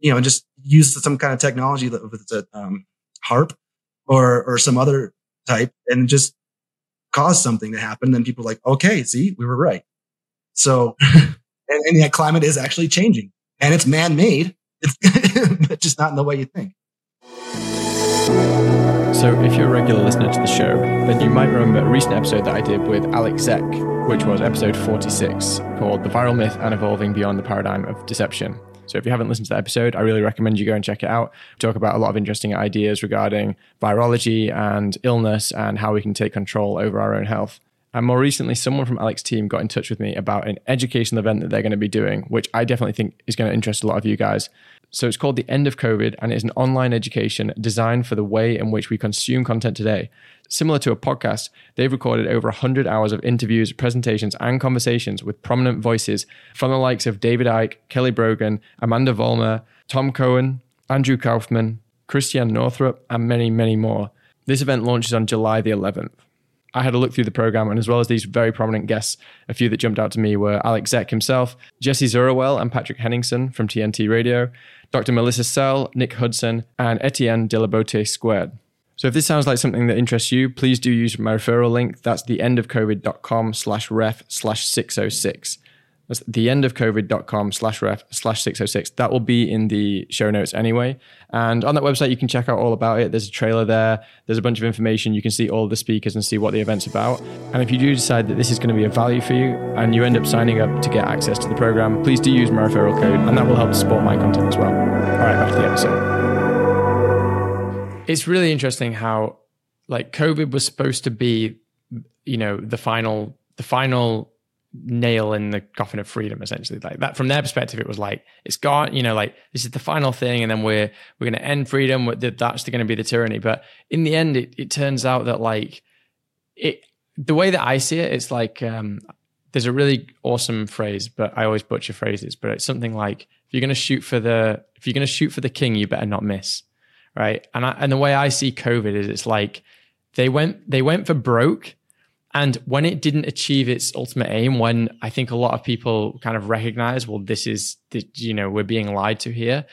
you know, just use some kind of technology that it's a, um, HAARP or, or some other type and just cause something to happen. Then people are like, okay, see, we were right. So, and, and yeah, climate is actually changing and it's man made. It's just not in the way you think. So, if you're a regular listener to the show, then you might remember a recent episode that I did with Alex Zeck, which was episode 46, called The Viral Myth and Evolving Beyond the Paradigm of Deception. So if you haven't listened to that episode, I really recommend you go and check it out. We talk about a lot of interesting ideas regarding virology and illness and how we can take control over our own health. And more recently, someone from Alex's team got in touch with me about an educational event that they're going to be doing, which I definitely think is going to interest a lot of you guys. So it's called The End of COVID, and it's an online education designed for the way in which we consume content today. Similar to a podcast, they've recorded over 100 hours of interviews, presentations, and conversations with prominent voices from the likes of David Icke, Kelly Brogan, Amanda Vollmer, Tom Cowan, Andrew Kaufman, Christiane Northrup, and many, many more. This event launches on July the 11th. I had a look through the program, and as well as these very prominent guests, a few that jumped out to me were Alex Zeck himself, Jesse Zurawell, and Patrick Henningsen from TNT Radio, Dr. Melissa Sell, Nick Hudson, and Etienne de la Boetie Squared. So if this sounds like something that interests you, please do use my referral link. That's theendofcovid.com slash ref slash 606. That's theendofcovid.com slash ref slash 606. That will be in the show notes anyway. And on that website, you can check out all about it. There's a trailer there. There's a bunch of information. You can see all the speakers and see what the event's about. And if you do decide that this is going to be of value for you and you end up signing up to get access to the program, please do use my referral code and that will help support my content as well. All right, back to the episode it's really interesting how like COVID was supposed to be, you know, the final the final nail in the coffin of freedom essentially. Like that from their perspective it was like it's gone you know like this is the final thing and then we're we're going to end freedom that's going to be the tyranny. But in the end it, it turns out that like it the way that i see it it's like um there's a really awesome phrase but i always butcher phrases but it's something like if you're going to shoot for the if you're going to shoot for the king you better not miss right? And I, and the way I see COVID is it's like they went they went for broke, and when it didn't achieve its ultimate aim, when I think a lot of people kind of recognize, well, this is the, you know we're being lied to here.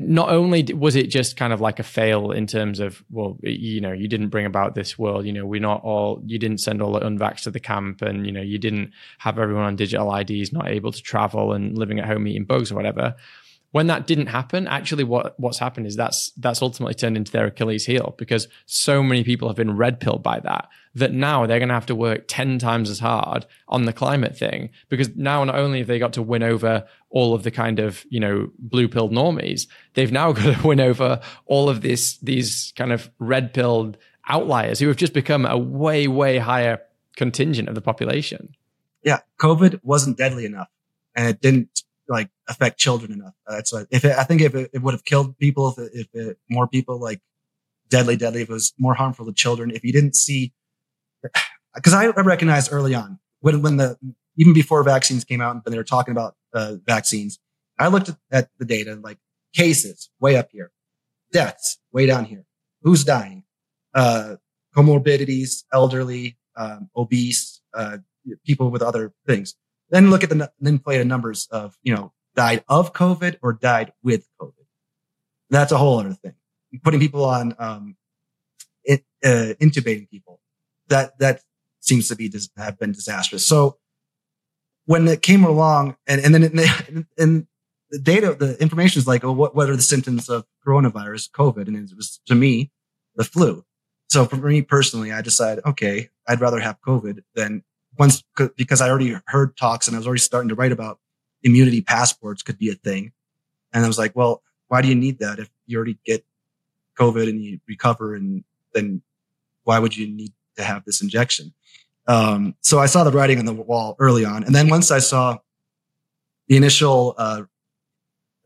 Not only was it just kind of like a fail in terms of, well, you know, you didn't bring about this world, you know, we're not all, you didn't send all the unvax to the camp and, you know, you didn't have everyone on digital IDs, not able to travel and living at home eating bugs or whatever when that didn't happen, actually what what's happened is that's that's ultimately turned into their Achilles heel because so many people have been red pilled by that that now they're going to have to work 10 times as hard on the climate thing because now not only have they got to win over all of the kind of, you know, blue pilled normies, they've now got to win over all of this these kind of red pilled outliers who have just become a way way higher contingent of the population. Yeah, COVID wasn't deadly enough and it didn't like affect children enough. That's what, if it, I think if it, it would have killed people, if, it, if it, more people like deadly, deadly, if it was more harmful to children, if you didn't see, because I recognized early on when, when the, even before vaccines came out and they were talking about uh, vaccines, I looked at, at the data like cases way up here, deaths way down here, who's dying, uh, comorbidities, elderly, um, obese, uh, people with other things. Then look at the, then play the numbers of, you know, died of COVID or died with COVID. That's a whole other thing. Putting people on, um, it, uh, intubating people. That, that seems to be, have been disastrous. So when it came along and, and then, it, and the data, the information is like, oh, what, what are the symptoms of coronavirus, COVID? And it was to me, the flu. So for me personally, I decided, okay, I'd rather have COVID than once because I already heard talks and I was already starting to write about immunity passports could be a thing. And I was like, well, why do you need that if you already get COVID and you recover and then why would you need to have this injection? Um, so I saw the writing on the wall early on. And then once I saw the initial, uh,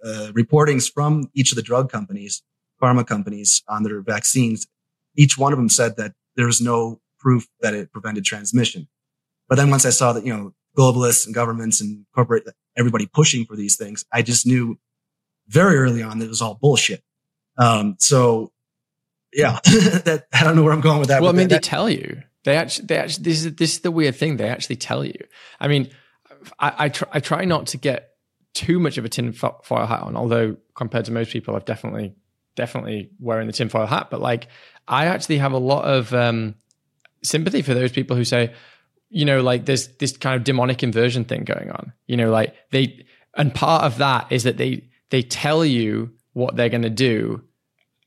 uh, reportings from each of the drug companies, pharma companies on their vaccines, each one of them said that there was no proof that it prevented transmission. But then once I saw that, you know, globalists and governments and corporate, everybody pushing for these things, I just knew very early on that it was all bullshit. Um, so yeah, that I don't know where I'm going with that. Well, I mean, that, they tell you. They actually, they actually, this is this is the weird thing. They actually tell you. I mean, I I try, I try not to get too much of a tinfoil hat on, although compared to most people, I've definitely definitely wearing the tinfoil hat. But like, I actually have a lot of um, sympathy for those people who say, you know, like there's this kind of demonic inversion thing going on. You know, like they, and part of that is that they they tell you what they're going to do,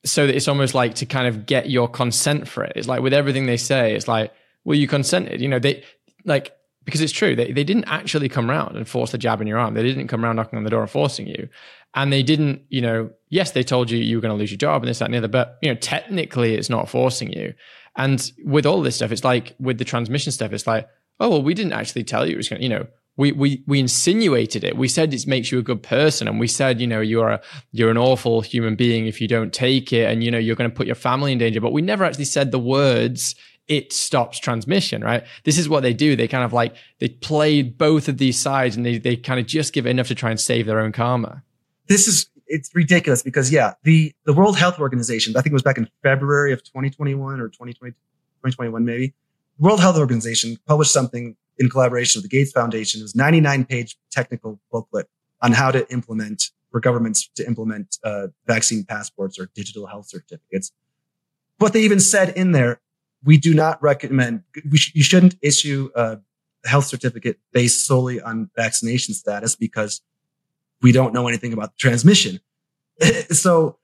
so that it's almost like to kind of get your consent for it. It's like with everything they say, it's like, well, you consented. You know, they like because it's true. They they didn't actually come around and force the jab in your arm. They didn't come around knocking on the door and forcing you. And they didn't, you know, yes, they told you you were going to lose your job and this, that, and the other, but you know, technically it's not forcing you. And with all this stuff, it's like with the transmission stuff, it's like, oh well, we didn't actually tell you it was going. You know, we we we insinuated it. We said it makes you a good person, and we said, you know, you're a you're an awful human being if you don't take it, and you know you're going to put your family in danger. But we never actually said the words. It stops transmission, right? This is what they do. They kind of like they play both of these sides, and they they kind of just give enough to try and save their own karma. This is it's ridiculous because yeah, the the World Health Organization, I think it was back in February of 2021 or 2020, 2021 maybe. World Health Organization published something in collaboration with the Gates Foundation. It was 99 page technical booklet on how to implement for governments to implement uh, vaccine passports or digital health certificates. But they even said in there, we do not recommend, sh- you shouldn't issue a health certificate based solely on vaccination status because we don't know anything about the transmission. so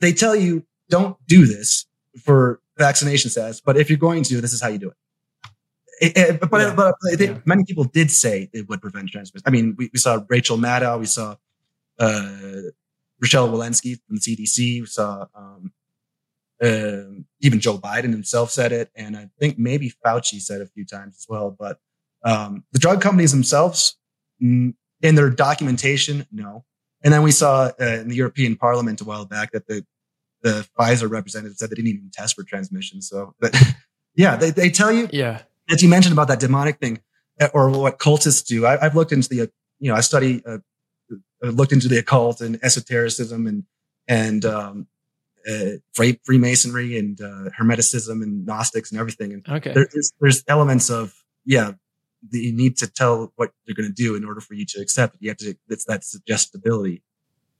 they tell you don't do this for vaccination status, but if you're going to, this is how you do it. It, it, but, yeah. but, but yeah. many people did say it would prevent transmission. I mean, we, we saw Rachel Maddow, we saw uh, Rochelle Walensky from the CDC, we saw um, uh, even Joe Biden himself said it, and I think maybe Fauci said it a few times as well. But um, the drug companies themselves, in their documentation, no. And then we saw uh, in the European Parliament a while back that the the Pfizer representative said they didn't even test for transmission. So, but yeah, they, they tell you. Yeah. As you mentioned about that demonic thing uh, or what cultists do, I, have looked into the, uh, you know, I study, uh, uh, looked into the occult and esotericism and, and, um, uh, Freemasonry and uh, Hermeticism and Gnostics and everything. And okay. there's, there's elements of, yeah, you need to tell what you're going to do in order for you to accept it. You have to, it's that suggestibility.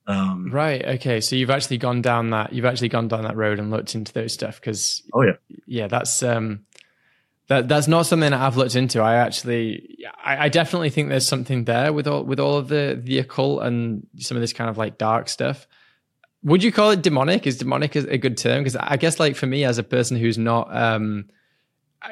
Um, right. Okay. So you've actually gone down that, you've actually gone down that road and looked into those stuff. Cause oh yeah, yeah, that's, um, that, that's not something that I've looked into. I actually, I, I definitely think there's something there with all, with all of the, the occult and some of this kind of like dark stuff. Would you call it demonic? Is demonic a good term? Because I guess like for me as a person who's not, um,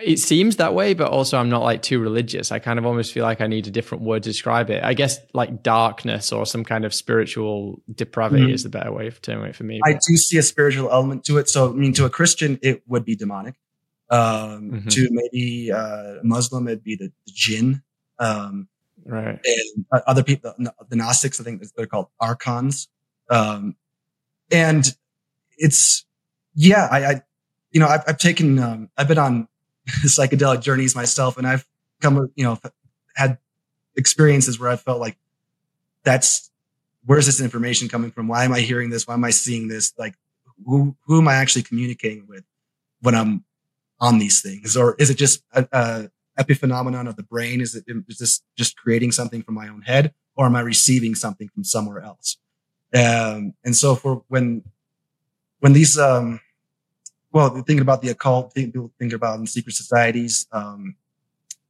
it seems that way, but also I'm not like too religious. I kind of almost feel like I need a different word to describe it. I guess like darkness or some kind of spiritual depravity mm-hmm. is the better way of terming it for me. I do see a spiritual element to it. So, I mean, to a Christian, it would be demonic. Um, mm-hmm. To maybe uh, a Muslim, it'd be the, the jinn. Um, Right. And uh, other people, the Gnostics, I think they're called archons. Um, and it's, yeah, I, I you know, I've, I've taken, um, I've been on psychedelic journeys myself and I've come, you know, had experiences where I felt like that's, where's this information coming from? Why am I hearing this? Why am I seeing this? Like, who, who am I actually communicating with when I'm on these things? Or is it just a, a epiphenomenon of the brain? Is it, is this just creating something from my own head or am I receiving something from somewhere else? Um, and so for when, when these, um, well, thinking about the occult, people think about in secret societies. Um,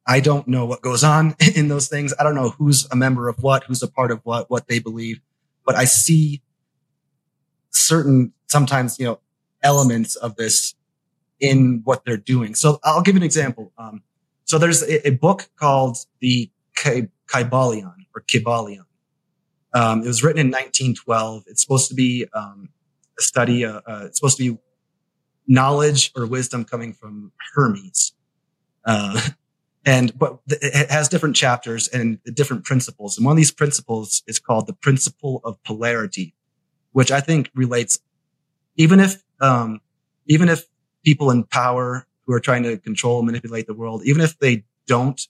I don't know what goes on in those things. I don't know who's a member of what, who's a part of what, what they believe, but I see certain, sometimes, you know, elements of this in what they're doing. So I'll give an example. Um, so there's a, a, book called the Kybalion or Kybalion. Um, it was written in 1912. It's supposed to be um, a study. Uh, uh, it's supposed to be knowledge or wisdom coming from Hermes. Uh, and but it has different chapters and different principles. And one of these principles is called the principle of polarity, which I think relates, even if um, even if people in power who are trying to control and manipulate the world, even if they don't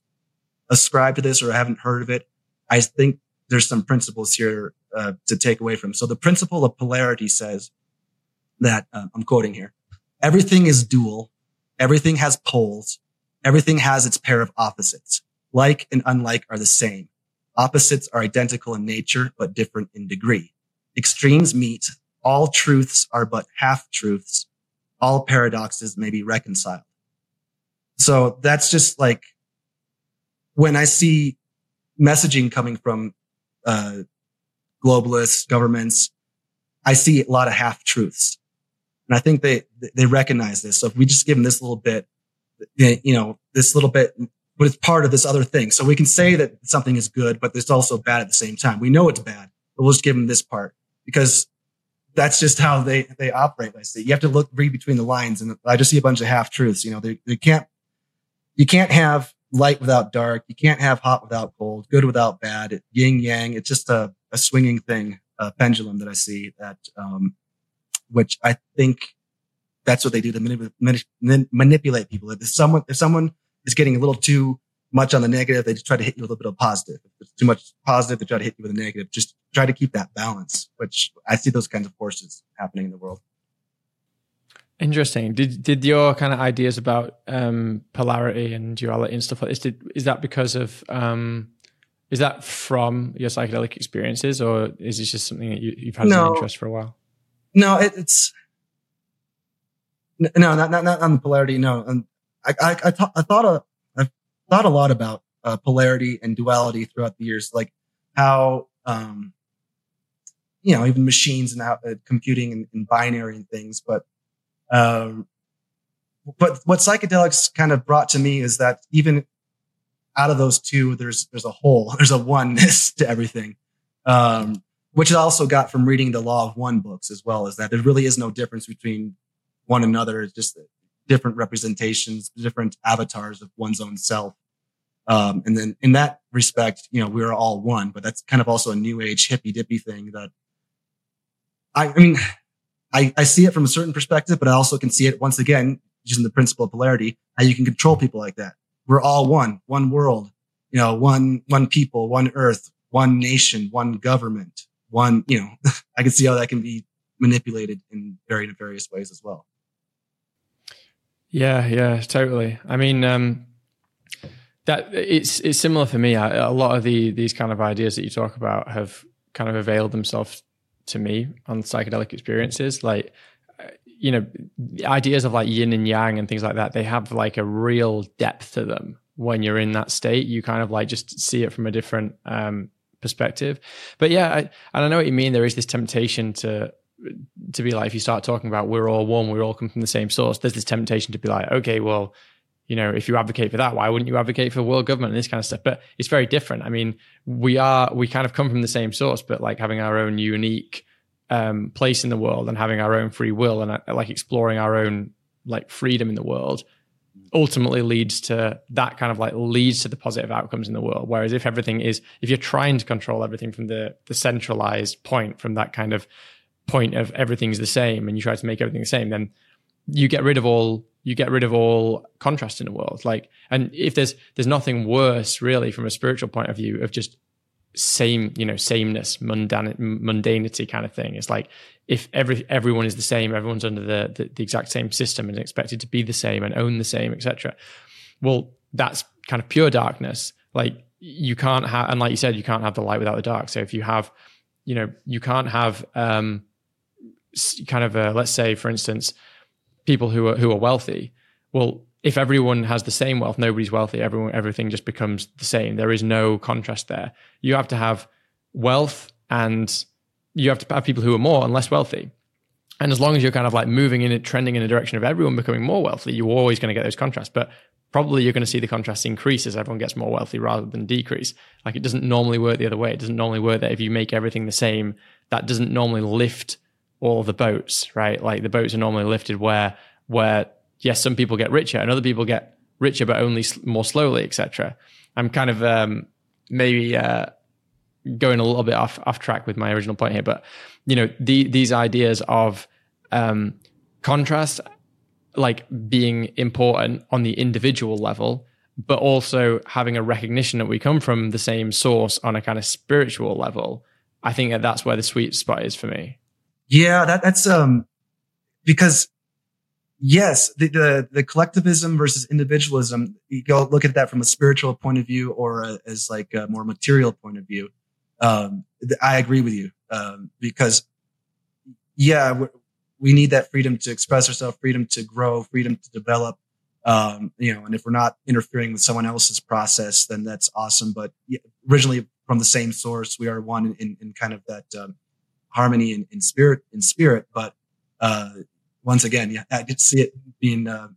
ascribe to this or haven't heard of it, I think there's some principles here uh, to take away from. So the principle of polarity says that uh, I'm quoting here: everything is dual, everything has poles, everything has its pair of opposites. Like and unlike are the same. Opposites are identical in nature, but different in degree. Extremes meet. All truths are but half truths. All paradoxes may be reconciled. So that's just like when I see messaging coming from uh, globalists, governments, I see a lot of half truths. And I think they, they recognize this. So if we just give them this little bit, you know, this little bit, but it's part of this other thing. So we can say that something is good, but it's also bad at the same time. We know it's bad, but we'll just give them this part because that's just how they, they operate. I see. You have to look, read between the lines. And I just see a bunch of half truths. You know, they, they can't, you can't have light without dark. You can't have hot without cold, good without bad, yin yang. It's just a, a swinging thing, a pendulum that I see that, um, which I think that's what they do to manip- manipulate people. If someone, if someone is getting a little too much on the negative, they just try to hit you with a little bit of positive. If it's too much positive, they try to hit you with a negative. Just try to keep that balance, which I see those kinds of forces happening in the world. Interesting. Did did your kind of ideas about um, polarity and duality and stuff like this? Did, is that because of um, is that from your psychedelic experiences, or is this just something that you, have had no. an interest for a while? No, it, it's no, not not not on the polarity. No, and I I I, th- I thought a, I've thought a lot about uh, polarity and duality throughout the years, like how um, you know even machines and how uh, computing and, and binary and things, but um, but what psychedelics kind of brought to me is that even out of those two, there's there's a whole, there's a oneness to everything. Um, which I also got from reading the Law of One books as well, is that there really is no difference between one another. It's just different representations, different avatars of one's own self. Um, and then in that respect, you know, we're all one, but that's kind of also a new age hippy dippy thing that I, I mean, I, I see it from a certain perspective, but I also can see it once again, using the principle of polarity, how you can control people like that. We're all one, one world, you know, one, one people, one earth, one nation, one government, one, you know, I can see how that can be manipulated in very various ways as well. Yeah, yeah, totally. I mean, um, that it's it's similar for me. I, a lot of the these kind of ideas that you talk about have kind of availed themselves to me on psychedelic experiences. Like, you know, ideas of like yin and yang and things like that. They have like a real depth to them when you're in that state. You kind of like just see it from a different um, perspective. But yeah, I, and I know what you mean. There is this temptation to to be like, if you start talking about we're all one, we all come from the same source. There's this temptation to be like, okay, well, you know, if you advocate for that, why wouldn't you advocate for world government and this kind of stuff? But it's very different. I mean, we are we kind of come from the same source, but like having our own unique um, place in the world and having our own free will and uh, like exploring our own like freedom in the world ultimately leads to that kind of like leads to the positive outcomes in the world. Whereas if everything is if you're trying to control everything from the the centralized point from that kind of point of everything's the same and you try to make everything the same then you get rid of all you get rid of all contrast in the world. Like and if there's there's nothing worse really from a spiritual point of view of just same you know sameness mundan mundanity kind of thing. It's like if every everyone is the same everyone's under the, the, the exact same system and expected to be the same and own the same etc well that's kind of pure darkness. Like you can't have and like you said you can't have the light without the dark. So if you have you know you can't have um kind of a, let's say for instance people who are who are wealthy. Well if everyone has the same wealth, nobody's wealthy, everyone, everything just becomes the same. There is no contrast there. You have to have wealth and you have to have people who are more and less wealthy. And as long as you're kind of like moving in it, trending in the direction of everyone becoming more wealthy, you're always going to get those contrasts. But probably you're going to see the contrast increase as everyone gets more wealthy rather than decrease. Like it doesn't normally work the other way. It doesn't normally work that if you make everything the same, that doesn't normally lift all the boats, right? Like the boats are normally lifted where where yes, some people get richer and other people get richer, but only more slowly, etc. I'm kind of um, maybe uh, going a little bit off off track with my original point here, but you know, the, these ideas of um, contrast, like being important on the individual level, but also having a recognition that we come from the same source on a kind of spiritual level. I think that that's where the sweet spot is for me. Yeah, that, that's um because yes, the, the, the collectivism versus individualism, you go look at that from a spiritual point of view or a, as like a more material point of view. Um, I agree with you, um, because yeah, we need that freedom to express ourselves, freedom to grow, freedom to develop. Um, you know, and if we're not interfering with someone else's process, then that's awesome. But originally from the same source, we are one in, in kind of that, um, harmony in, in spirit, in spirit. But, uh, once again, yeah, I could see it being uh,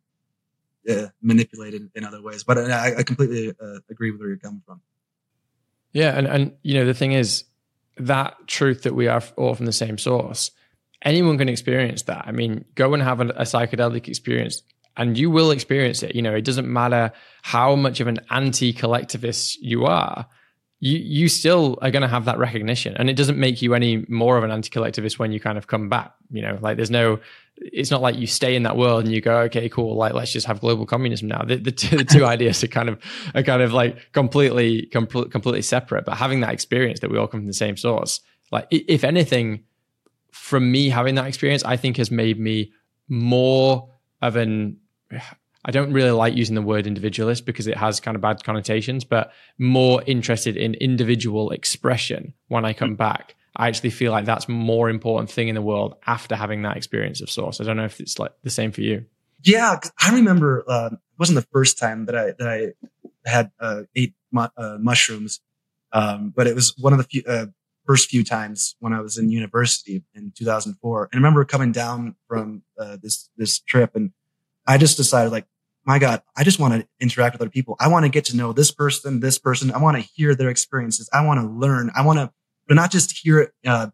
uh, manipulated in other ways. But I, I completely uh, agree with where you're coming from. Yeah, and and you know the thing is that truth that we are all from the same source. Anyone can experience that. I mean, go and have a, a psychedelic experience and you will experience it. You know, it doesn't matter how much of an anti-collectivist you are you you still are going to have that recognition and it doesn't make you any more of an anti-collectivist when you kind of come back you know? Like there's no it's not like you stay in that world and you go okay cool like let's just have global communism now. The, the, two, the two ideas are kind of are kind of like completely com- completely separate but having that experience that we all come from the same source like if anything from me having that experience i think has made me more of an I don't really like using the word individualist because it has kind of bad connotations, but more interested in individual expression when I come back. I actually feel like that's more important thing in the world after having that experience of source. I don't know if it's like the same for you. Yeah, I remember uh, it wasn't the first time that I that I had uh, ate mu- uh, mushrooms, um, but it was one of the few, uh, first few times when I was in university in 2004. And I remember coming down from uh, this this trip and I just decided like, my God, I just want to interact with other people. I want to get to know this person, this person. I want to hear their experiences. I want to learn. I want to, but not just hear it, uh,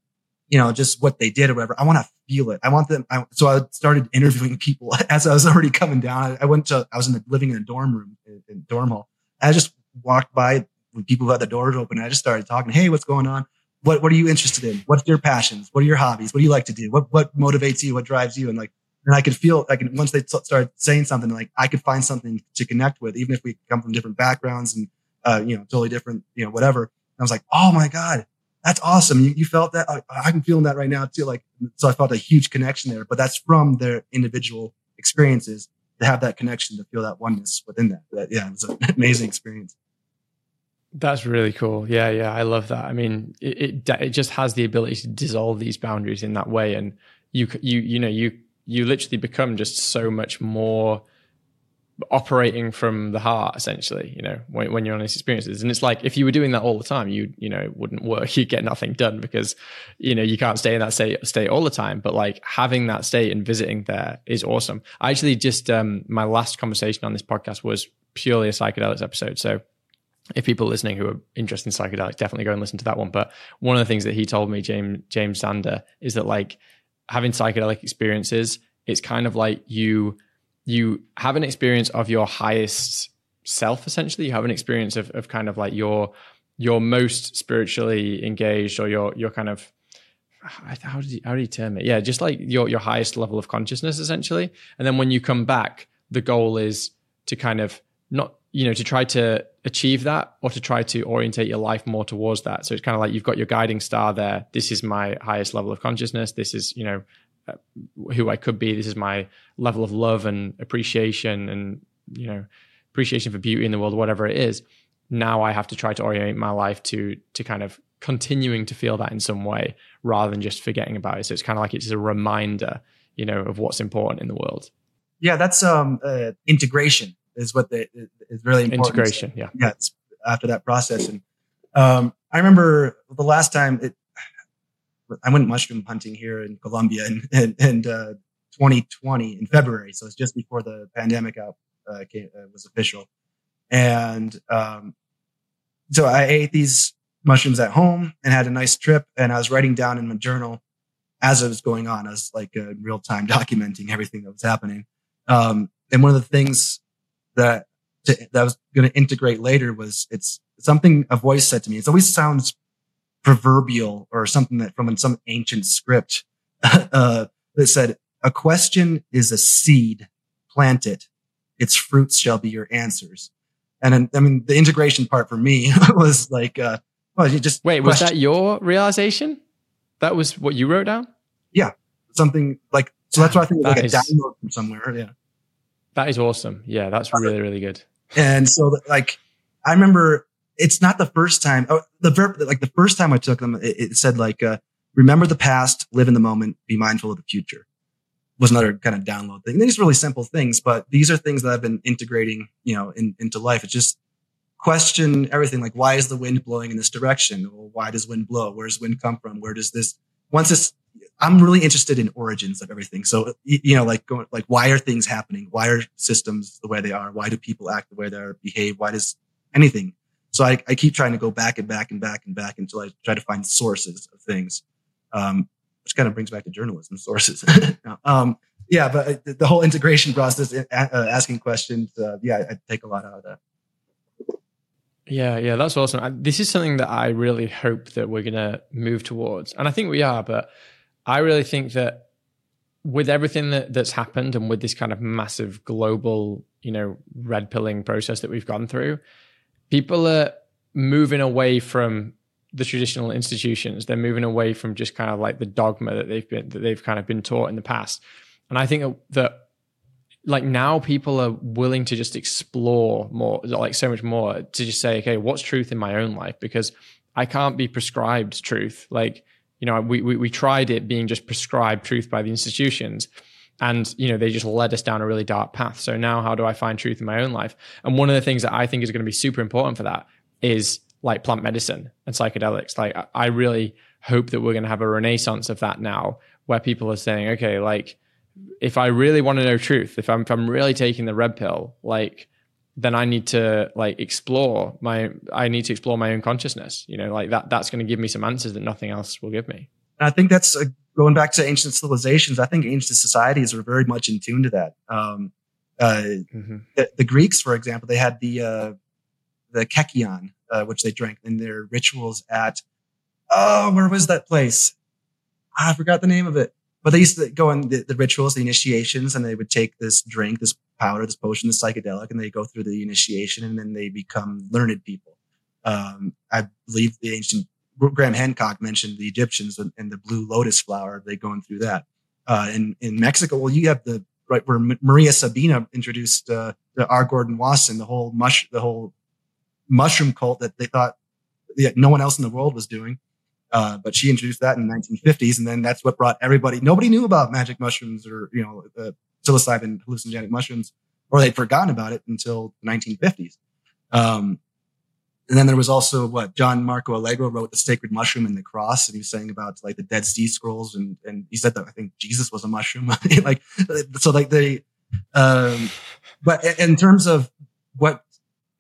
you know, just what they did or whatever. I want to feel it. I want them. I, so I started interviewing people as I was already coming down. I, I went to, I was in the, living in a dorm room in, in dorm hall. I just walked by with people had the doors open. I just started talking. Hey, what's going on? What, what are you interested in? What's your passions? What are your hobbies? What do you like to do? What, what motivates you? What drives you? And like, and I could feel like once they t- started saying something, like I could find something to connect with, even if we come from different backgrounds and, uh, you know, totally different, you know, whatever. And I was like, Oh my God, that's awesome. You, you felt that. I, I'm feeling that right now too. Like, so I felt a huge connection there, but that's from their individual experiences to have that connection, to feel that oneness within that. That yeah, it was an amazing experience. That's really cool. Yeah, yeah, I love that. I mean, it, it, it just has the ability to dissolve these boundaries in that way, and you you you know you you literally become just so much more operating from the heart essentially you know when, when you're on these experiences. And it's like if you were doing that all the time you you know it wouldn't work. You'd get nothing done because you know you can't stay in that state state all the time. But like having that state and visiting there is awesome. I actually just um my last conversation on this podcast was purely a psychedelics episode. So if people listening who are interested in psychedelics definitely go and listen to that one. But one of the things that he told me james james sander is that like having psychedelic experiences, it's kind of like you you have an experience of your highest self essentially. You have an experience of, of kind of like your your most spiritually engaged or your your kind of how do you how do you term it? Yeah just like your your highest level of consciousness essentially. And then when you come back the goal is to kind of not you know to try to achieve that or to try to orientate your life more towards that. So it's kind of like you've got your guiding star there. This is my highest level of consciousness. This is you know uh, who I could be. This is my level of love and appreciation and you know appreciation for beauty in the world, whatever it is, now I have to try to orient my life to to kind of continuing to feel that in some way rather than just forgetting about it. So it's kind of like it's a reminder, you know, of what's important in the world. Yeah, that's um uh, integration is what the is really important. Integration, yeah, yeah. after that process, and um, I remember the last time it, I went mushroom hunting here in Colombia and and, and uh, 2020 in February, so it's just before the pandemic out uh, came, uh, was official. And um, so I ate these mushrooms at home and had a nice trip. And I was writing down in my journal as it was going on. I was like real time documenting everything that was happening. Um, and one of the things that to, that I was going to integrate later was it's something a voice said to me. It always sounds proverbial or something that from some ancient script uh, that said, "A question is a seed. Plant it its fruits shall be your answers. And I mean, the integration part for me was like, uh, well, you just wait. Was that your realization? That was what you wrote down? Yeah, something like so. That's why I think that like is, a download from somewhere. Yeah, that is awesome. Yeah, that's really really good. And so, like, I remember it's not the first time. Oh, the verb, like the first time I took them, it, it said like, uh, remember the past, live in the moment, be mindful of the future was another kind of download thing. These really simple things, but these are things that I've been integrating, you know, in, into life. It's just question everything like, why is the wind blowing in this direction? Or why does wind blow? Where does wind come from? Where does this, once this, I'm really interested in origins of everything. So, you know, like going, like, why are things happening? Why are systems the way they are? Why do people act the way they are, behave? Why does anything? So I, I keep trying to go back and back and back and back until I try to find sources of things. Um, which kind of brings back to journalism sources. um, yeah, but uh, the whole integration process, uh, uh, asking questions, uh, yeah, I take a lot out of that. Yeah, yeah, that's awesome. This is something that I really hope that we're going to move towards, and I think we are. But I really think that with everything that, that's happened and with this kind of massive global, you know, red pilling process that we've gone through, people are moving away from the traditional institutions. They're moving away from just kind of like the dogma that they've been that they've kind of been taught in the past. And I think that like now people are willing to just explore more, like so much more to just say, okay, what's truth in my own life? Because I can't be prescribed truth. Like, you know, we, we, we tried it being just prescribed truth by the institutions and you know they just led us down a really dark path so now how do i find truth in my own life and one of the things that i think is going to be super important for that is like plant medicine and psychedelics. Like I really hope that we're going to have a renaissance of that now, where people are saying, okay, like if I really want to know truth, if I'm if I'm really taking the red pill, like then I need to like explore my I need to explore my own consciousness. You know, like that that's going to give me some answers that nothing else will give me. I think that's uh, going back to ancient civilizations. I think ancient societies were very much in tune to that. Um, uh, mm-hmm. the, the, Greeks, for example, they had the uh, the kykeon, uh, which they drank in their rituals at, oh, where was that place? I forgot the name of it. But they used to go on the, the, rituals, the initiations, and they would take this drink, this powder, this potion, this psychedelic, and they go through the initiation and then they become learned people. Um, I believe the ancient Graham Hancock mentioned the Egyptians and, and the blue lotus flower. They going through that. Uh, in, in Mexico, well, you have the right where Maria Sabina introduced, uh, the R. Gordon Wasson, the whole mush, the whole mushroom cult that they thought yeah, no one else in the world was doing. Uh, but she introduced that in the 1950s, and then that's what brought everybody. Nobody knew about magic mushrooms or you know uh, psilocybin hallucinogenic mushrooms, or they'd forgotten about it until the 1950s. Um, and then there was also what John Marco Allegro wrote, "The Sacred Mushroom and the Cross," and he was saying about like the Dead Sea Scrolls, and and he said that I think Jesus was a mushroom. like so, like they. Um, but in terms of what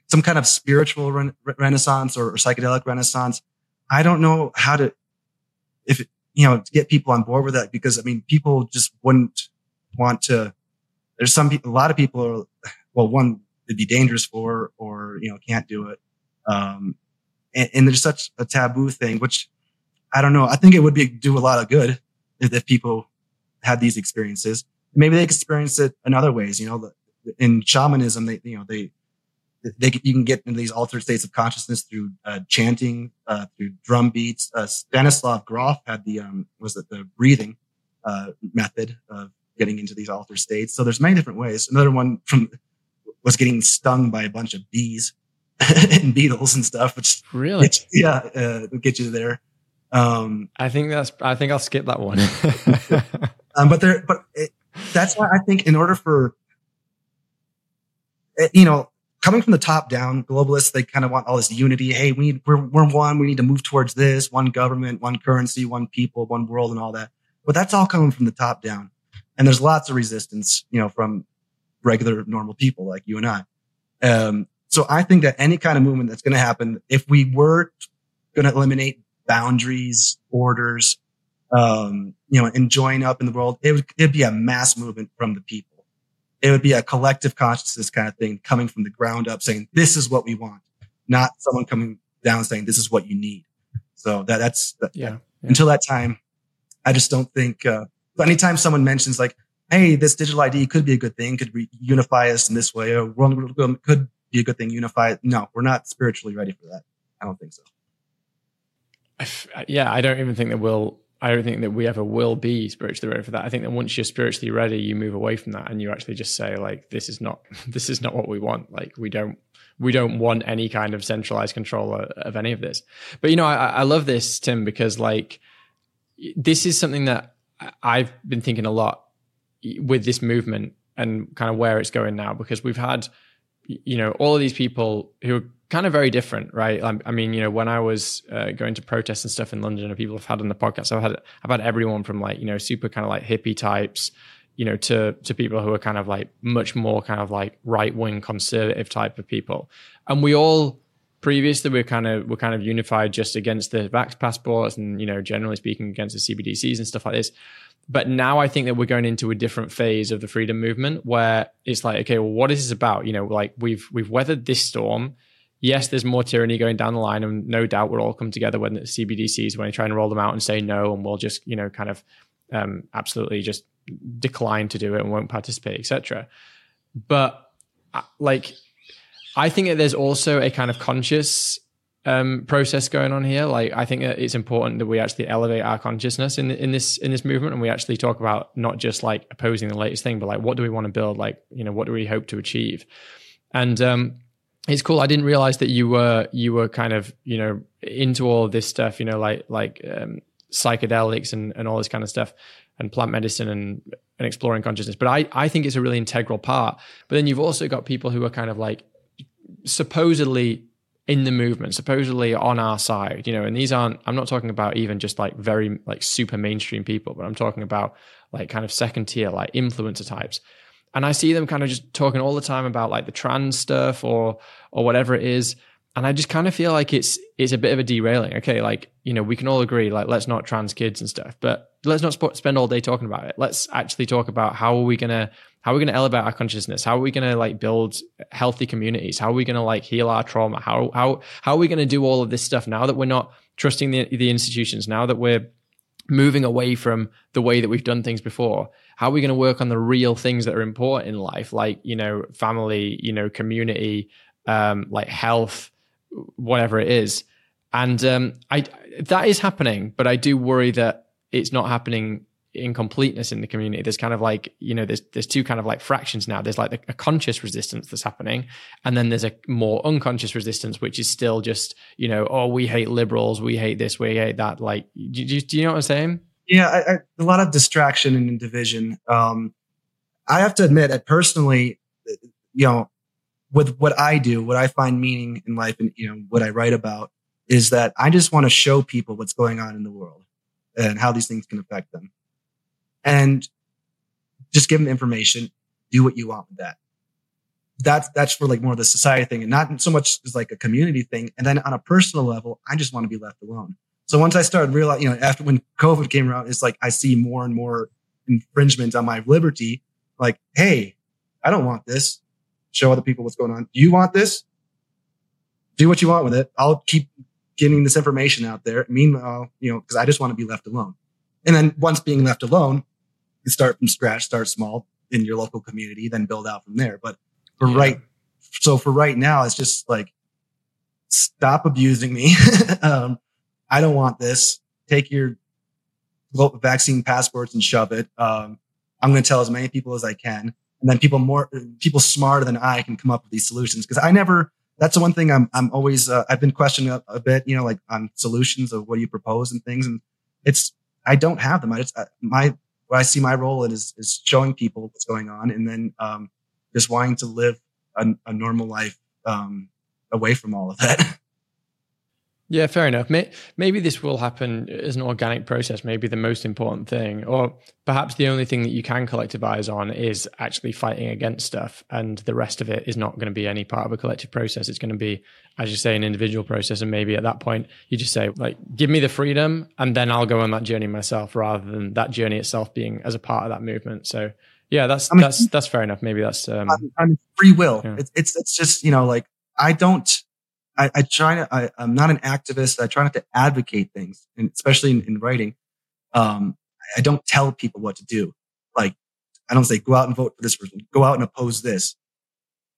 some kind of spiritual re- renaissance or, or, psychedelic renaissance. I don't know how to, if, you know, to get people on board with that because I mean, people just wouldn't want to there's some people, a lot of people are, well, one, it'd be dangerous for, or, you know, can't do it. Um, and, and there's such a taboo thing, which I don't know. I think it would be do a lot of good if, if people had these experiences. Maybe they experience it in other ways. You know, in shamanism, they, you know, they, they you can get into these altered states of consciousness through uh, chanting, uh, through drum beats. Uh, Stanislav Grof had the um, was it the breathing uh, method of getting into these altered states. So there's many different ways. Another one from was getting stung by a bunch of bees and beetles and stuff, which really, yeah, uh, get you there. Um, I think that's. I think I'll skip that one. um, but there, but it, that's why I think in order for, eh, you know, coming from the top down, globalists they kind of want all this unity. Hey, we need we're we're one. We need to move towards this one government, one currency, one people, one world, and all that. But that's all coming from the top down, and there's lots of resistance, you know, from regular normal people like you and I. Um, so I think that any kind of movement that's going to happen, if we were going to eliminate boundaries, borders, um, you know, and join up in the world, it would it'd be a mass movement from the people. It would be a collective consciousness kind of thing coming from the ground up saying, this is what we want, not someone coming down saying, this is what you need. So that, that's, that, yeah, yeah. until that time, I just don't think, uh, anytime someone mentions like, Hey, this digital ID could be a good thing, could re- unify us in this way, or world could be a good thing, unify. it. No, we're not spiritually ready for that. I don't think so uh, yeah, I don't even think that we'll. I don't think that we ever will be spiritually ready for that. I think that once you're spiritually ready, you move away from that and you actually just say like, "This is not. This is not what we want. Like, we don't. We don't want any kind of centralized control of any of this." But you know, I, I love this, Tim, because like, this is something that I've been thinking a lot with this movement and kind of where it's going now because we've had you know all of these people who are kind of very different, right? I, mean, you know, when I was uh, going to protests and stuff in London, and people have had on the podcast, I've had I've had everyone from like you know super kind of like hippie types, you know, to to people who are kind of like much more kind of like right wing conservative type of people, and we all previously we're kind of we're kind of unified just against the vax passports and you know generally speaking against the CBDCs and stuff like this. But now I think that we're going into a different phase of the freedom movement where it's like, okay, well, what is this about? You know, like we've we've weathered this storm yes, there's more tyranny going down the line, and no doubt we'll all come together when the CBDCs when they try and roll them out and say no, and we'll just you know kind of um, absolutely just decline to do it and won't participate, etc. But uh, like, I think that there's also a kind of conscious um, process going on here. Like, I think that it's important that we actually elevate our consciousness in in this in this movement, and we actually talk about not just like opposing the latest thing, but like what do we want to build? Like, you know, what do we hope to achieve? And um, it's cool. I didn't realize that you were you were kind of you know into all of this stuff. You know, like like um, psychedelics and and all this kind of stuff, and plant medicine and and exploring consciousness. But I I think it's a really integral part. But then you've also got people who are kind of like supposedly in the movement, supposedly on our side. You know, and these aren't. I'm not talking about even just like very like super mainstream people, but I'm talking about like kind of second tier like influencer types and I see them kind of just talking all the time about like the trans stuff or or whatever it is. And I just kind of feel like it's it's a bit of a derailing. Okay, like you know we can all agree like let's not trans kids and stuff, but let's not sp- spend all day talking about it. Let's actually talk about how are we gonna how are we gonna elevate our consciousness? How are we gonna like build healthy communities? How are we gonna like heal our trauma? How how how are we gonna do all of this stuff now that we're not trusting the the institutions? Now that we're moving away from the way that we've done things before how are we going to work on the real things that are important in life like you know family you know community um, like health whatever it is and um, i that is happening but i do worry that it's not happening in completeness in the community. There's kind of like you know there's there's two kind of like fractions now. There's like a conscious resistance that's happening and then there's a more unconscious resistance which is still just you know oh we hate liberals we hate this we hate that. Like do, do, do you know what i'm saying? Yeah, I, I, a lot of distraction and division. Um, I have to admit, that personally, you know, with what I do, what I find meaning in life, and you know, what I write about is that I just want to show people what's going on in the world and how these things can affect them, and just give them information. Do what you want with that. That's that's for like more of the society thing, and not so much as like a community thing. And then on a personal level, I just want to be left alone. So once I started realizing, you know, after when COVID came around, it's like I see more and more infringement on my liberty. Like, hey, I don't want this. Show other people what's going on. Do you want this? Do what you want with it. I'll keep getting this information out there. Meanwhile, you know, because I just want to be left alone. And then once being left alone, you start from scratch, start small in your local community, then build out from there. But for yeah. right, so for right now, it's just like stop abusing me. um, I don't want this. Take your vaccine passports and shove it. Um, I'm going to tell as many people as I can. And then people more, people smarter than I can come up with these solutions. Cause I never, that's the one thing I'm, I'm always, uh, I've been questioning a, a, bit, you know, like on solutions of what do you propose and things. And it's, I don't have them. I just, uh, my, what I see my role in is, is showing people what's going on and then, um, just wanting to live a, a normal life, um, away from all of that. Yeah, fair enough. Maybe this will happen as an organic process. Maybe the most important thing, or perhaps the only thing that you can collectivize on is actually fighting against stuff. And the rest of it is not going to be any part of a collective process. It's going to be, as you say, an individual process. And maybe at that point, you just say, like, give me the freedom and then I'll go on that journey myself rather than that journey itself being as a part of that movement. So, yeah, that's, I mean, that's, that's fair enough. Maybe that's, um, I'm, free will. Yeah. It's, it's, it's just, you know, like, I don't, I, I try to, I, am not an activist. I try not to advocate things, and especially in, in writing. Um, I don't tell people what to do. Like, I don't say, go out and vote for this person, go out and oppose this.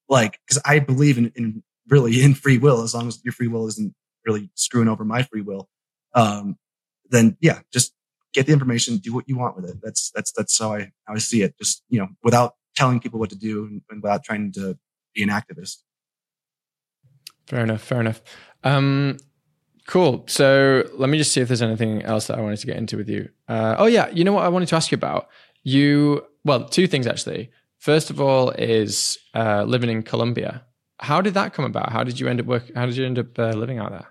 Like, cause I believe in, in really in free will, as long as your free will isn't really screwing over my free will. Um, then yeah, just get the information, do what you want with it. That's, that's, that's how I, how I see it. Just, you know, without telling people what to do and, and without trying to be an activist. Fair enough. Fair enough. Um, cool. So let me just see if there's anything else that I wanted to get into with you. Uh, oh yeah, you know what I wanted to ask you about? You well, two things actually. First of all, is uh, living in Colombia. How did that come about? How did you end up work? How did you end up uh, living out there?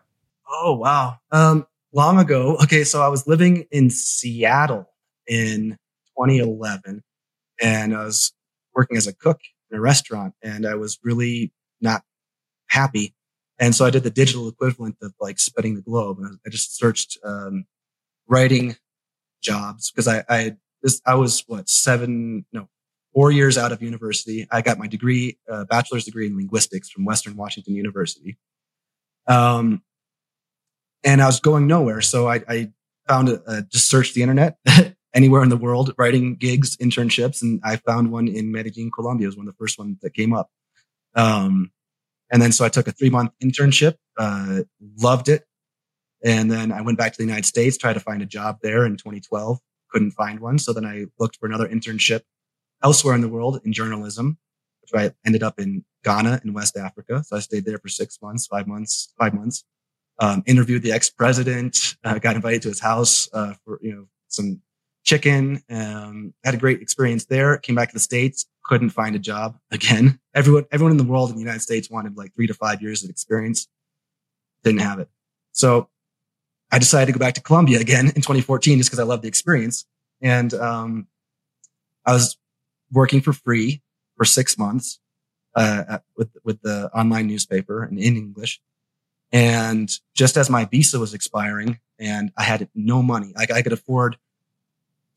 Oh wow. Um, long ago. Okay, so I was living in Seattle in 2011, and I was working as a cook in a restaurant, and I was really not happy and so I did the digital equivalent of like spinning the globe. And I just searched, um, writing jobs because I, I, this, I was what, seven, no, four years out of university. I got my degree, uh, bachelor's degree in linguistics from Western Washington University. Um, and I was going nowhere. So I, I found a, a, just searched the internet anywhere in the world, writing gigs, internships. And I found one in Medellin, Colombia it was one of the first ones that came up. Um, and then so I took a three month internship, uh, loved it. And then I went back to the United States, tried to find a job there in 2012, couldn't find one. So then I looked for another internship elsewhere in the world in journalism, which I ended up in Ghana in West Africa. So I stayed there for six months, five months, five months. Um, interviewed the ex-president, uh, got invited to his house, uh, for, you know, some chicken. Um, had a great experience there. Came back to the States, couldn't find a job again. Everyone, everyone in the world in the United States wanted like three to five years of experience. Didn't have it. So I decided to go back to Colombia again in 2014 just because I loved the experience. And, um, I was working for free for six months, uh, at, with, with the online newspaper and in English. And just as my visa was expiring and I had no money, like I could afford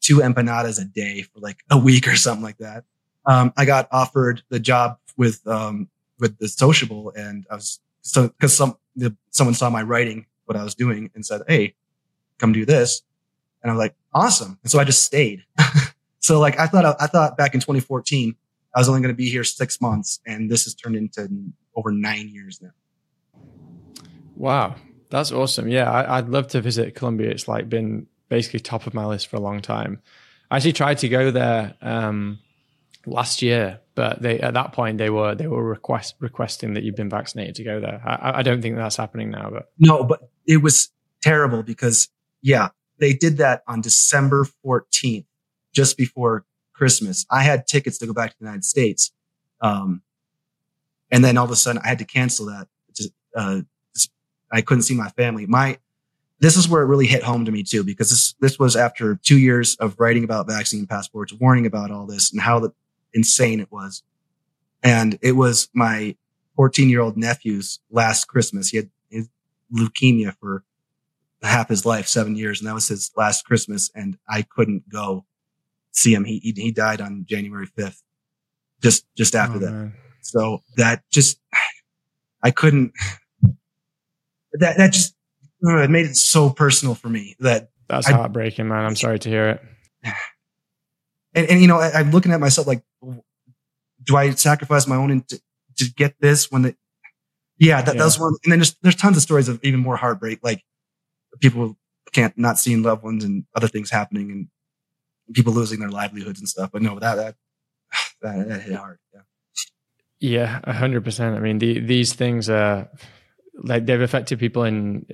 two empanadas a day for like a week or something like that um, I got offered the job with um, with the sociable, and I was so because some the, someone saw my writing, what I was doing, and said, "Hey, come do this," and I'm like, "Awesome!" And so I just stayed. so like I thought I thought back in 2014 I was only going to be here six months, and this has turned into over nine years now. Wow, that's awesome! Yeah, I, would love to visit Colombia. It's like been basically top of my list for a long time. I actually tried to go there. Um, last year, but they at that point they were they were request requesting that you've been vaccinated to go there. I, I don't think that's happening now, but no, but it was terrible because yeah, they did that on December 14th, just before Christmas. I had tickets to go back to the United States. Um, and then all of a sudden I had to cancel that. Uh, I couldn't see my family. My, this is where it really hit home to me too, because this, this was after two years of writing about vaccine passports, warning about all this and how the, insane it was. And it was my 14 year old nephew's last Christmas. He had leukemia for half his life, seven years. And that was his last Christmas. And I couldn't go see him. He, he, he died on January 5th. just just after oh, that. Man. So that just I couldn't. That that just it made it so personal for me that that's I, heartbreaking, man. I'm sorry to hear it. And, and you know, I, am looking at myself like, do I sacrifice my own to, to get this when the, yeah, that, yeah. that's one. And then there's, there's tons of stories of even more heartbreak, like people can't not seeing loved ones and other things happening and people losing their livelihoods and stuff. But no, that, that, that, that hit hard. Yeah. Yeah, a hundred percent. I mean, the, these things are like they've affected people in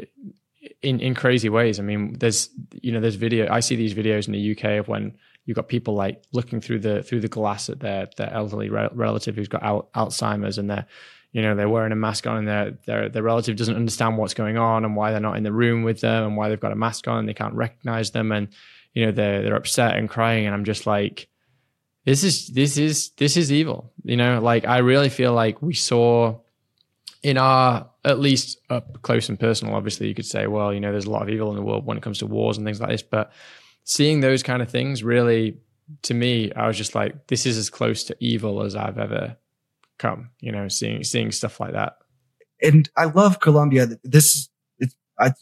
in in crazy ways. I mean, there's you know there's video. I see these videos in the UK of when you've got people like looking through the through the glass at their their elderly re- relative who's got al- Alzheimer's and they're you know they're wearing a mask on and their their their relative doesn't understand what's going on and why they're not in the room with them and why they've got a mask on and they can't recognize them and you know they're they're upset and crying and I'm just like this is this is this is evil you know? Like i really feel like we saw in our at least up close and personal obviously you could say well you know there's a lot of evil in the world when it comes to wars and things like this but seeing those kind of things really to me i was just like this is as close to evil as i've ever come you know seeing seeing stuff like that and i love colombia this it's i've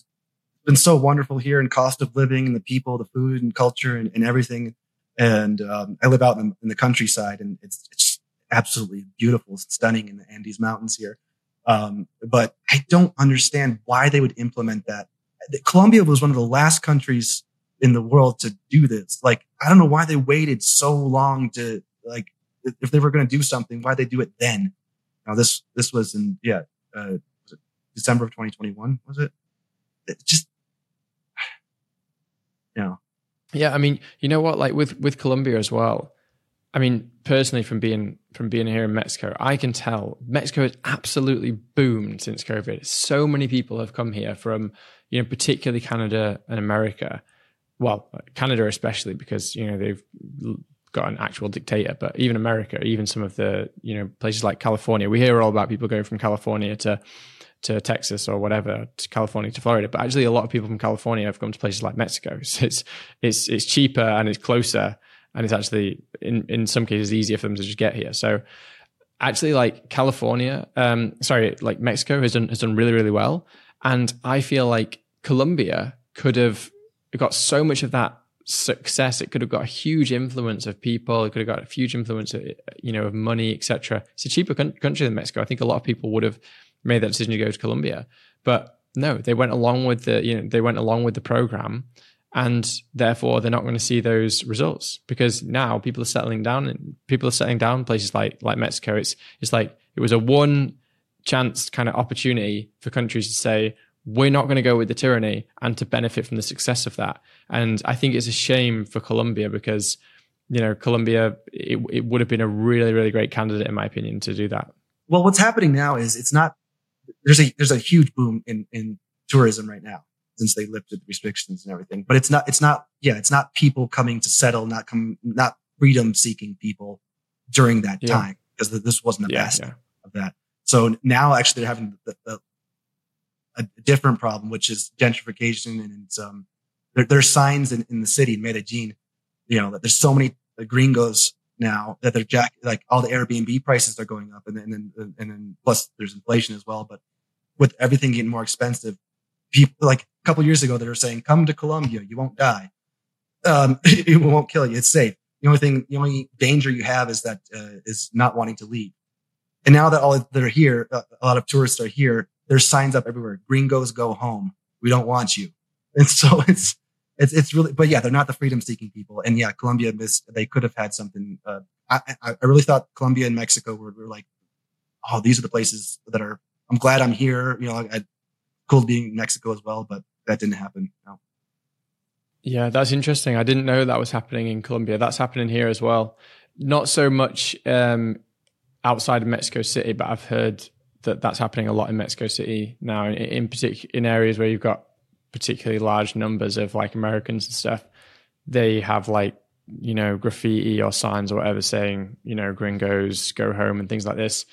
been so wonderful here in cost of living and the people the food and culture and, and everything and um, I live out in, in, the countryside, and it's, it's absolutely beautiful, stunning in the Andes Mountains here. Um, but I don't understand why they would implement that. Colombia was one of the last countries in the world to do this. Like, I don't know why they waited so long to like, if they were going to do something, why they do it then? Now this, this was in, yeah, uh, December of 2021, was it? It just, you know, yeah, I mean, you know what? Like with with Colombia as well. I mean, personally, from being from being here in Mexico, I can tell Mexico has absolutely boomed since COVID. So many people have come here from, you know, particularly Canada and America. Well, Canada especially because you know they've got an actual dictator, but even America, even some of the you know places like California, we hear all about people going from California to to Texas or whatever, to California to Florida. But actually, a lot of people from California have come to places like Mexico. So it's it's it's cheaper and it's closer, and it's actually in in some cases easier for them to just get here. So actually, like California, um, sorry, like Mexico has done has done really really well, and I feel like Colombia could have got so much of that success it could have got a huge influence of people it could have got a huge influence of, you know of money etc it's a cheaper country than mexico i think a lot of people would have made that decision to go to Colombia. But no, they went along with the you know they went along with the program, and therefore they're not going to see those results because now people are settling down and people are settling down places like like Mexico. It's it's like it was a one chance kind of opportunity for countries to say we're not going to go with the tyranny and to benefit from the success of that. And I think it's a shame for Colombia because you know Colombia it, it would have been a really really great candidate in my opinion to do that. Well, what's happening now is it's not there's a there's a huge boom in in tourism right now since they lifted the restrictions and everything. But it's not it's not yeah it's not people coming to settle, not come not freedom seeking people during that yeah. time because this wasn't the yeah, best yeah. of that. So now actually they're having the, the, a different problem, which is gentrification and it's um there, there's signs in, in the city in Medellin, you know that there's so many gringos now that they're jack like all the Airbnb prices are going up, and then and then, and then plus there's inflation as well. But with everything getting more expensive, people like a couple years ago they were saying, "Come to Colombia, you won't die. Um, it won't kill you. It's safe. The only thing, the only danger you have is that uh, is not wanting to leave." And now that all that are here, uh, a lot of tourists are here. There's signs up everywhere. Gringos go home. We don't want you. And so it's it's it's really, but yeah, they're not the freedom seeking people. And yeah, Colombia missed. They could have had something. Uh, I, I really thought Colombia and Mexico were, were like, oh, these are the places that are. I'm glad I'm here. You know, I, cool being in Mexico as well, but that didn't happen. No. Yeah, that's interesting. I didn't know that was happening in Colombia. That's happening here as well. Not so much um, outside of Mexico City, but I've heard that that's happening a lot in Mexico City now, in, in particular in areas where you've got particularly large numbers of like Americans and stuff, they have like, you know, graffiti or signs or whatever saying, you know, gringos go home and things like this.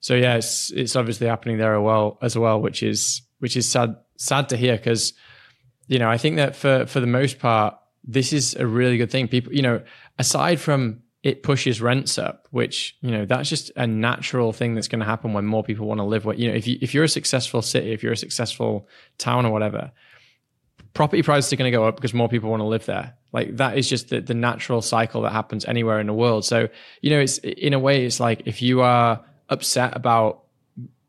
So yeah, it's it's obviously happening there as well as well, which is which is sad sad to hear because, you know, I think that for for the most part, this is a really good thing. People, you know, aside from it pushes rents up, which you know that's just a natural thing that's going to happen when more people want to live. Where you know, if you if you're a successful city, if you're a successful town or whatever, property prices are going to go up because more people want to live there. Like that is just the, the natural cycle that happens anywhere in the world. So you know, it's in a way, it's like if you are upset about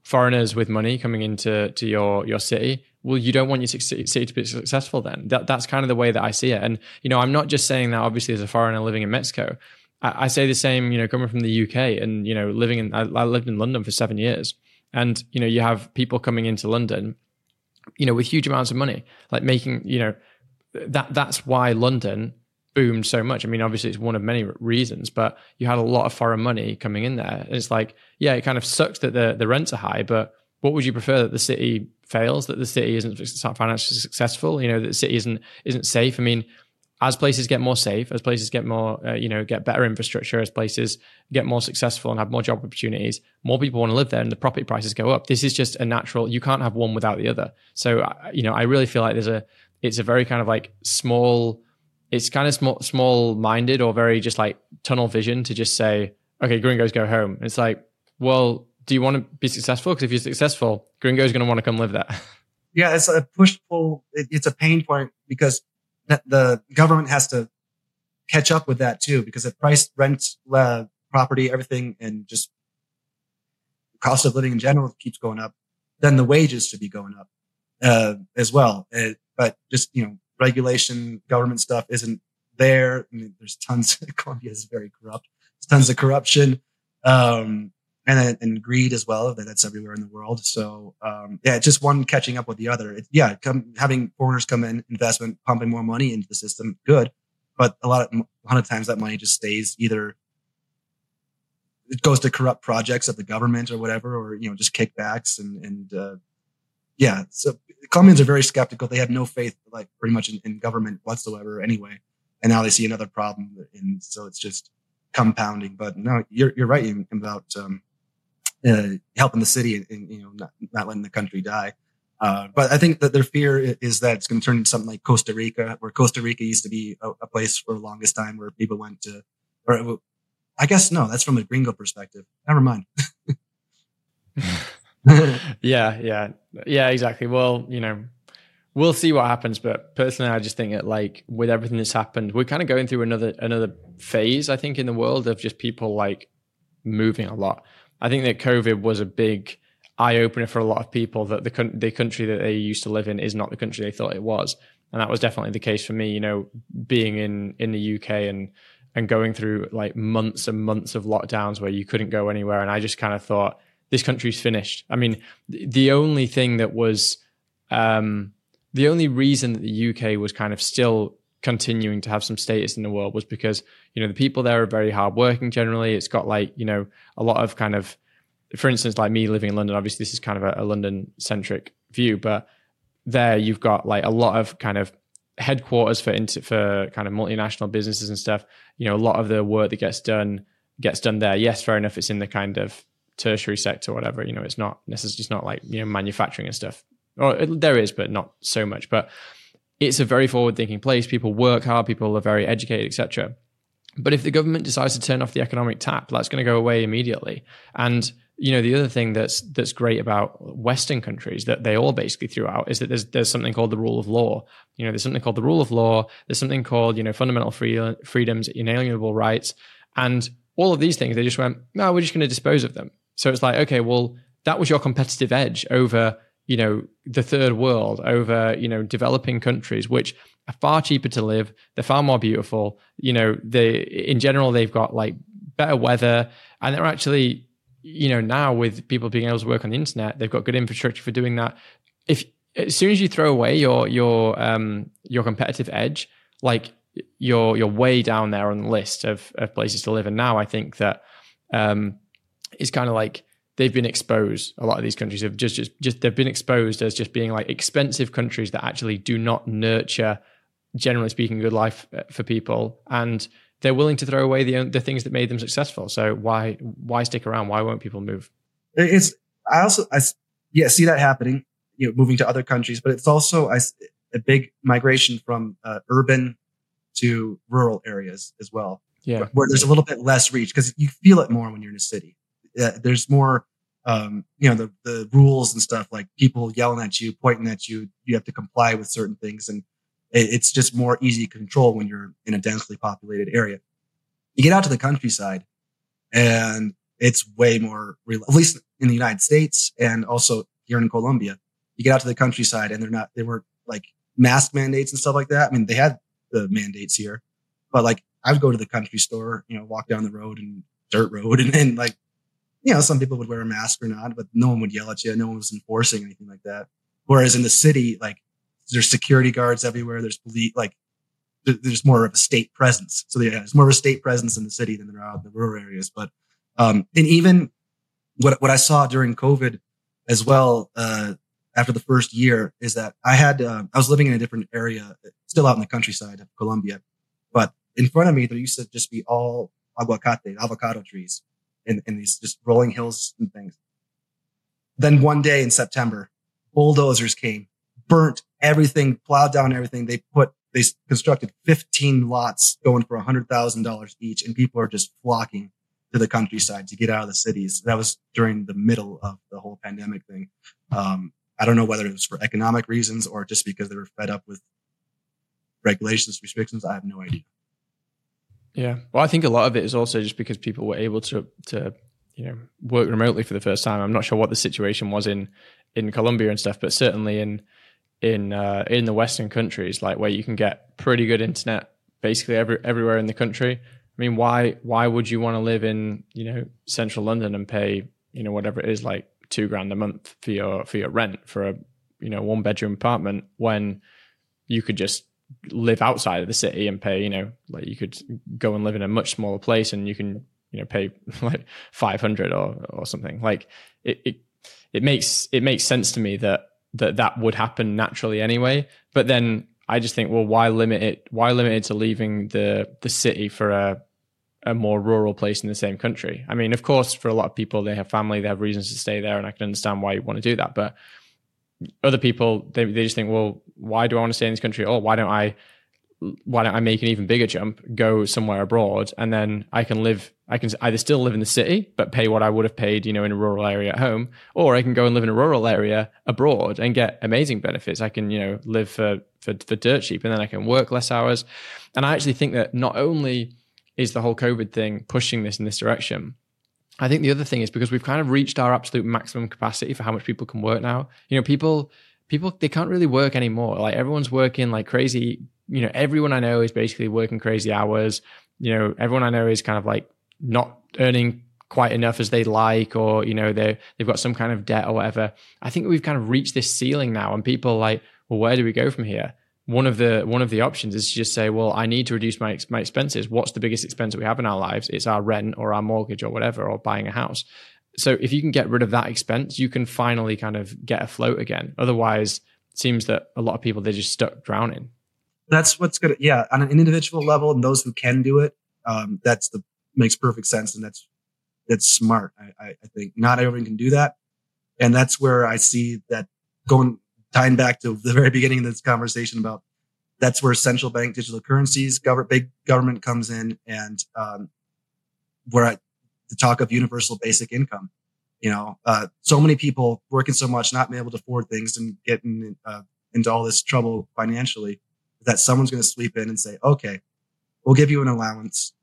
foreigners with money coming into to your your city, well, you don't want your city to be successful. Then that that's kind of the way that I see it. And you know, I'm not just saying that obviously as a foreigner living in Mexico. I, I say the same. You know, coming from the UK and you know, living in I, I lived in London for seven years, and you know, you have people coming into London, you know, with huge amounts of money, like making you know that that's why London boomed so much. I mean, obviously it's one of many reasons, but you had a lot of foreign money coming in there. And it's like, yeah, it kind of sucks that the, the rents are high, but what would you prefer that the city fails, that the city isn't financially successful, you know, that the city isn't, isn't safe. I mean, as places get more safe, as places get more, uh, you know, get better infrastructure, as places get more successful and have more job opportunities, more people want to live there and the property prices go up. This is just a natural, you can't have one without the other. So, uh, you know, I really feel like there's a, it's a very kind of like small, it's kind of small, small minded or very just like tunnel vision to just say, okay, gringos go home. It's like, well, do you want to be successful? Because if you're successful, gringo's going to want to come live there. Yeah, it's a push pull. It, it's a pain point because the government has to catch up with that too, because the price, rent, uh, property, everything, and just cost of living in general keeps going up. Then the wages should be going up uh, as well. Uh, but just you know, regulation, government stuff isn't there. I mean, there's tons. Colombia is very corrupt. There's tons of corruption, um, and and greed as well. That that's everywhere in the world. So um, yeah, just one catching up with the other. It, yeah, come, having foreigners come in, investment, pumping more money into the system, good. But a lot of a lot of times that money just stays either it goes to corrupt projects of the government or whatever, or you know just kickbacks and and uh, yeah. So Colombians are very skeptical. They have no faith, like pretty much in, in, government whatsoever, anyway. And now they see another problem, and so it's just compounding. But no, you're you're right about um, uh, helping the city and you know not, not letting the country die. Uh, but I think that their fear is that it's going to turn into something like Costa Rica, where Costa Rica used to be a, a place for the longest time where people went to, or I guess no, that's from a gringo perspective. Never mind. yeah, yeah, yeah, exactly. Well, you know, we'll see what happens. But personally, I just think that like with everything that's happened, we're kind of going through another another phase. I think in the world of just people like moving a lot. I think that COVID was a big eye opener for a lot of people that the the country that they used to live in is not the country they thought it was, and that was definitely the case for me. You know, being in in the UK and and going through like months and months of lockdowns where you couldn't go anywhere, and I just kind of thought this country's finished. I mean, the only thing that was, um, the only reason that the UK was kind of still continuing to have some status in the world was because you know the people there are very hardworking. Generally, it's got like you know a lot of kind of, for instance, like me living in London. Obviously, this is kind of a, a London centric view, but there you've got like a lot of kind of headquarters for for kind of multinational businesses and stuff. You know, a lot of the work that gets done gets done there. Yes, fair enough. It's in the kind of tertiary sector or whatever. You know, it's not necessarily it's not like you know manufacturing and stuff. Or it, there is, but not so much. But it's a very forward-thinking place. People work hard. People are very educated, etc. But if the government decides to turn off the economic tap, that's going to go away immediately. And you know, the other thing that's that's great about Western countries that they all basically threw out is that there's there's something called the rule of law. You know, there's something called the rule of law. There's something called you know fundamental free, freedoms, inalienable rights, and all of these things. They just went, no, we're just going to dispose of them. So it's like, okay, well, that was your competitive edge over, you know, the third world, over, you know, developing countries, which are far cheaper to live. They're far more beautiful. You know, they, in general, they've got like better weather and they're actually, you know, now with people being able to work on the internet, they've got good infrastructure for doing that. If, as soon as you throw away your, your, um, your competitive edge, like you're, you're way down there on the list of, of places to live. And now I think that, um, is kind of like they've been exposed. A lot of these countries have just, just, just they've been exposed as just being like expensive countries that actually do not nurture, generally speaking, good life uh, for people, and they're willing to throw away the the things that made them successful. So why why stick around? Why won't people move? It's I also I yeah see that happening, you know, moving to other countries, but it's also I, a big migration from uh, urban to rural areas as well. Yeah. Where there's a little bit less reach because you feel it more when you're in a city. Uh, there's more, um, you know, the, the rules and stuff like people yelling at you, pointing at you. You have to comply with certain things. And it, it's just more easy to control when you're in a densely populated area. You get out to the countryside and it's way more at least in the United States and also here in Colombia. You get out to the countryside and they're not, they weren't like mask mandates and stuff like that. I mean, they had the mandates here, but like I would go to the country store, you know, walk down the road and dirt road and then like, you know, some people would wear a mask or not, but no one would yell at you. No one was enforcing anything like that. Whereas in the city, like there's security guards everywhere. There's police, like there's more of a state presence. So yeah, there's more of a state presence in the city than there are in the rural areas. But, um, and even what, what I saw during COVID as well, uh, after the first year is that I had, uh, I was living in a different area, still out in the countryside of Colombia, but in front of me, there used to just be all aguacate, avocado trees in, in these just rolling hills and things. Then one day in September, bulldozers came, burnt everything, plowed down everything. They put, they constructed 15 lots going for $100,000 each and people are just flocking to the countryside to get out of the cities. That was during the middle of the whole pandemic thing. Um, I don't know whether it was for economic reasons or just because they were fed up with regulations, restrictions. I have no idea. Yeah. Well, I think a lot of it is also just because people were able to, to, you know, work remotely for the first time. I'm not sure what the situation was in, in Colombia and stuff, but certainly in, in, uh, in the Western countries, like where you can get pretty good internet basically every, everywhere in the country. I mean, why, why would you want to live in, you know, central London and pay, you know, whatever it is like two grand a month for your for your rent for a you know one bedroom apartment when you could just live outside of the city and pay you know like you could go and live in a much smaller place and you can you know pay like 500 or or something like it it, it makes it makes sense to me that that that would happen naturally anyway but then i just think well why limit it why limit it to leaving the the city for a a more rural place in the same country. I mean, of course, for a lot of people, they have family, they have reasons to stay there, and I can understand why you want to do that. But other people, they, they just think, well, why do I want to stay in this country? Or why don't I, why don't I make an even bigger jump, go somewhere abroad, and then I can live, I can either still live in the city, but pay what I would have paid, you know, in a rural area at home, or I can go and live in a rural area abroad and get amazing benefits. I can, you know, live for, for, for dirt cheap and then I can work less hours. And I actually think that not only, is the whole COVID thing pushing this in this direction. I think the other thing is because we've kind of reached our absolute maximum capacity for how much people can work now. You know, people people they can't really work anymore. Like everyone's working like crazy. You know, everyone I know is basically working crazy hours. You know, everyone I know is kind of like not earning quite enough as they like, or you know, they they've got some kind of debt or whatever. I think we've kind of reached this ceiling now, and people like, well, where do we go from here? One of the one of the options is to just say, well, I need to reduce my my expenses. What's the biggest expense that we have in our lives? It's our rent or our mortgage or whatever, or buying a house. So if you can get rid of that expense, you can finally kind of get afloat again. Otherwise, it seems that a lot of people they're just stuck drowning. That's what's good. Yeah, on an individual level, and those who can do it, um, that's the makes perfect sense, and that's that's smart. I, I think not everyone can do that, and that's where I see that going tying back to the very beginning of this conversation about that's where central bank digital currencies, government, big government comes in and, um, where I, the talk of universal basic income, you know, uh, so many people working so much, not being able to afford things and getting, uh, into all this trouble financially that someone's going to sweep in and say, okay, we'll give you an allowance.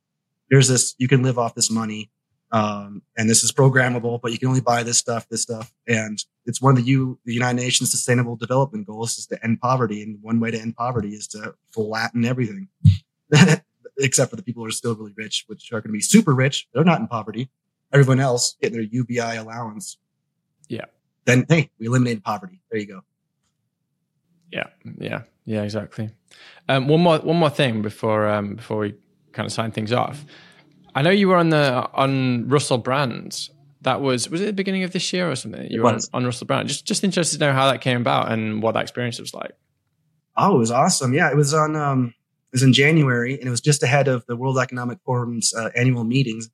Here's this. You can live off this money. Um, and this is programmable, but you can only buy this stuff, this stuff. And it's one of the, U, the United Nations Sustainable Development Goals is to end poverty. And one way to end poverty is to flatten everything, except for the people who are still really rich, which are going to be super rich. They're not in poverty. Everyone else getting their UBI allowance. Yeah. Then, hey, we eliminated poverty. There you go. Yeah. Yeah. Yeah, exactly. Um, one more, one more thing before, um, before we kind of sign things off. I know you were on the on Russell Brand. That was was it the beginning of this year or something? You were on, on, Russell Brand. Just just interested to know how that came about and what that experience was like. Oh, it was awesome. Yeah, it was on um it was in January and it was just ahead of the World Economic Forum's uh, annual meetings.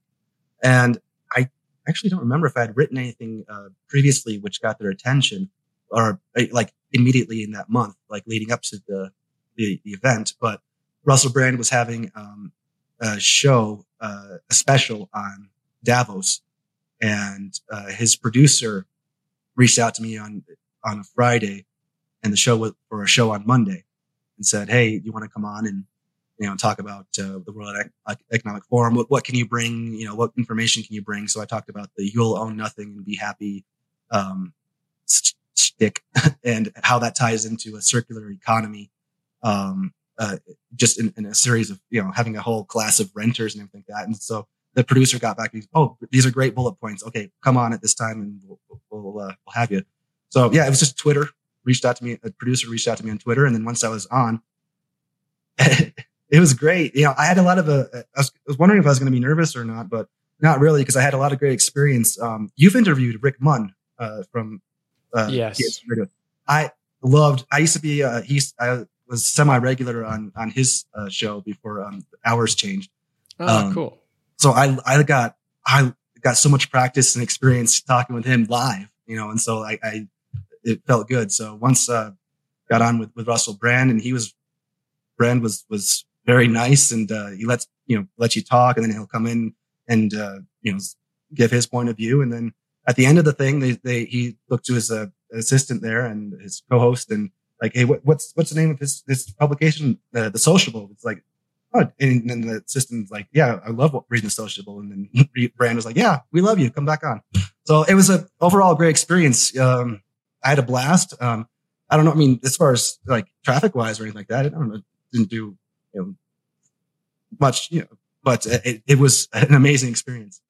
And I actually don't remember if I had written anything uh, previously which got their attention or uh, like immediately in that month, like leading up to the the, the event. But Russell Brand was having um, a show, uh, a special on Davos, and uh, his producer reached out to me on on a Friday, and the show was for a show on Monday, and said, "Hey, you want to come on and you know talk about uh, the World Economic Forum? What what can you bring? You know, what information can you bring?" So I talked about the "You'll own nothing and be happy." Um, stick and how that ties into a circular economy. Um, uh, just in, in, a series of, you know, having a whole class of renters and everything like that. And so the producer got back. He's, oh, these are great bullet points. Okay, come on at this time and we'll, we'll, uh, we'll have you. So yeah, it was just Twitter reached out to me. A producer reached out to me on Twitter. And then once I was on, it was great. You know, I had a lot of a, I was, I was wondering if I was going to be nervous or not, but not really because I had a lot of great experience. Um, you've interviewed Rick Munn, uh, from, uh, yes. I loved, I used to be, uh, he's, I was semi regular on, on his, uh, show before, um, hours changed. Oh, um, cool so I, I got, I got so much practice and experience talking with him live, you know, and so I, I it felt good. So once, uh, got on with, with Russell Brand and he was, Brand was, was very nice and, uh, he lets, you know, let you talk and then he'll come in and, uh, you know, give his point of view. And then at the end of the thing, they, they, he looked to his, uh, assistant there and his co-host and like, Hey, what, what's, what's the name of this, this publication? Uh, the sociable. It's like, oh, and then the system's like, yeah, I love reading the sociable. And then brand was like, yeah, we love you. Come back on. So it was a overall great experience. Um, I had a blast. Um, I don't know. I mean, as far as like traffic wise or anything like that, I don't know. Didn't do, you know, much, you know, but it, it was an amazing experience.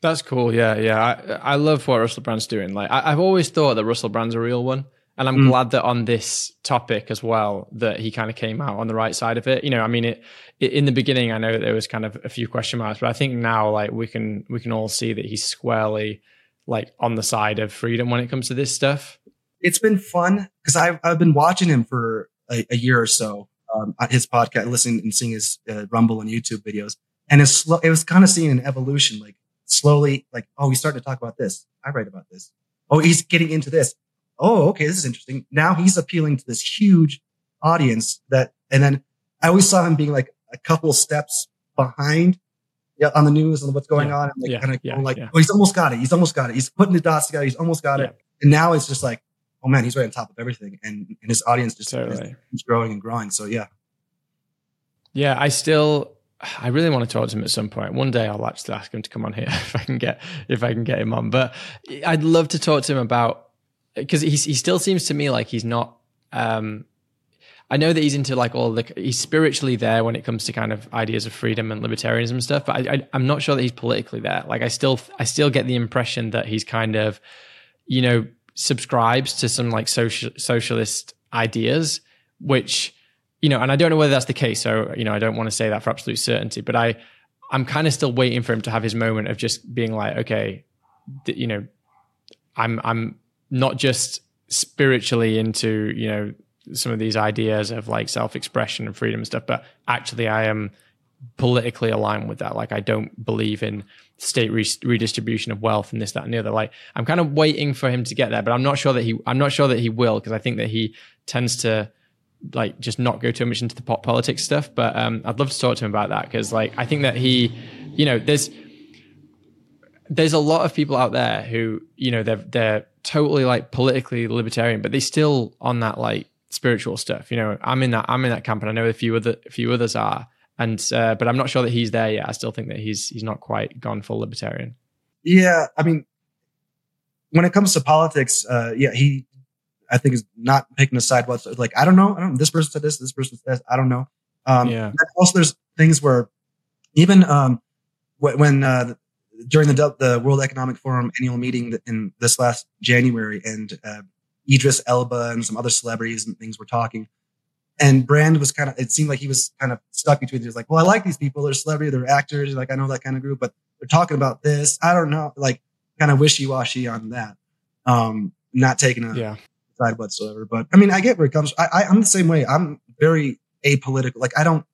That's cool. Yeah. Yeah. I, I love what Russell Brand's doing. Like I, have always thought that Russell Brand's a real one. And I'm mm. glad that on this topic as well, that he kind of came out on the right side of it. You know, I mean, it, it, in the beginning, I know that there was kind of a few question marks, but I think now, like, we can we can all see that he's squarely like on the side of freedom when it comes to this stuff. It's been fun because I've I've been watching him for a, a year or so, um, his podcast, listening and seeing his uh, Rumble and YouTube videos, and it's slow. It was kind of seeing an evolution, like slowly, like oh, he's starting to talk about this. I write about this. Oh, he's getting into this oh, okay, this is interesting. Now he's appealing to this huge audience that, and then I always saw him being like a couple steps behind yeah, on the news and what's going yeah. on. And like, yeah. kind of yeah. like, oh, he's almost got it. He's almost got it. He's putting the dots together. He's almost got it. And now it's just like, oh man, he's right on top of everything. And, and his audience just totally. keeps growing and growing. So yeah. Yeah. I still, I really want to talk to him at some point. One day I'll actually ask him to come on here if I can get, if I can get him on, but I'd love to talk to him about because he he still seems to me like he's not. Um, I know that he's into like all the he's spiritually there when it comes to kind of ideas of freedom and libertarianism and stuff, but I, I'm not sure that he's politically there. Like I still I still get the impression that he's kind of, you know, subscribes to some like social socialist ideas, which you know, and I don't know whether that's the case. So you know, I don't want to say that for absolute certainty, but I I'm kind of still waiting for him to have his moment of just being like, okay, you know, I'm I'm not just spiritually into you know some of these ideas of like self-expression and freedom and stuff but actually i am politically aligned with that. Like i don't believe in state re- redistribution of wealth and this that and the other. Like i'm kind of waiting for him to get there but i'm not sure that he i'm not sure that he will because i think that he tends to like just not go too much into the pop politics stuff but um i'd love to talk to him about that because like i think that he you know there's there's a lot of people out there who you know they're they're totally like politically libertarian, but they still on that like spiritual stuff. You know, I'm in that I'm in that camp, and I know a few other a few others are. And uh, but I'm not sure that he's there yet. I still think that he's he's not quite gone full libertarian. Yeah, I mean, when it comes to politics, uh, yeah, he I think is not picking a side whatsoever. Like I don't know, I don't. Know, this person said this, this person said this. I don't know. Um, yeah. Also, there's things where even um, when uh, during the the World Economic Forum annual meeting in this last January, and uh, Idris Elba and some other celebrities and things were talking. And Brand was kind of, it seemed like he was kind of stuck between. He was like, well, I like these people. They're celebrity, they're actors. Like, I know that kind of group, but they're talking about this. I don't know. Like, kind of wishy washy on that. Um, not taking a yeah. side whatsoever. But I mean, I get where it comes. I, I, I'm the same way. I'm very apolitical. Like, I don't,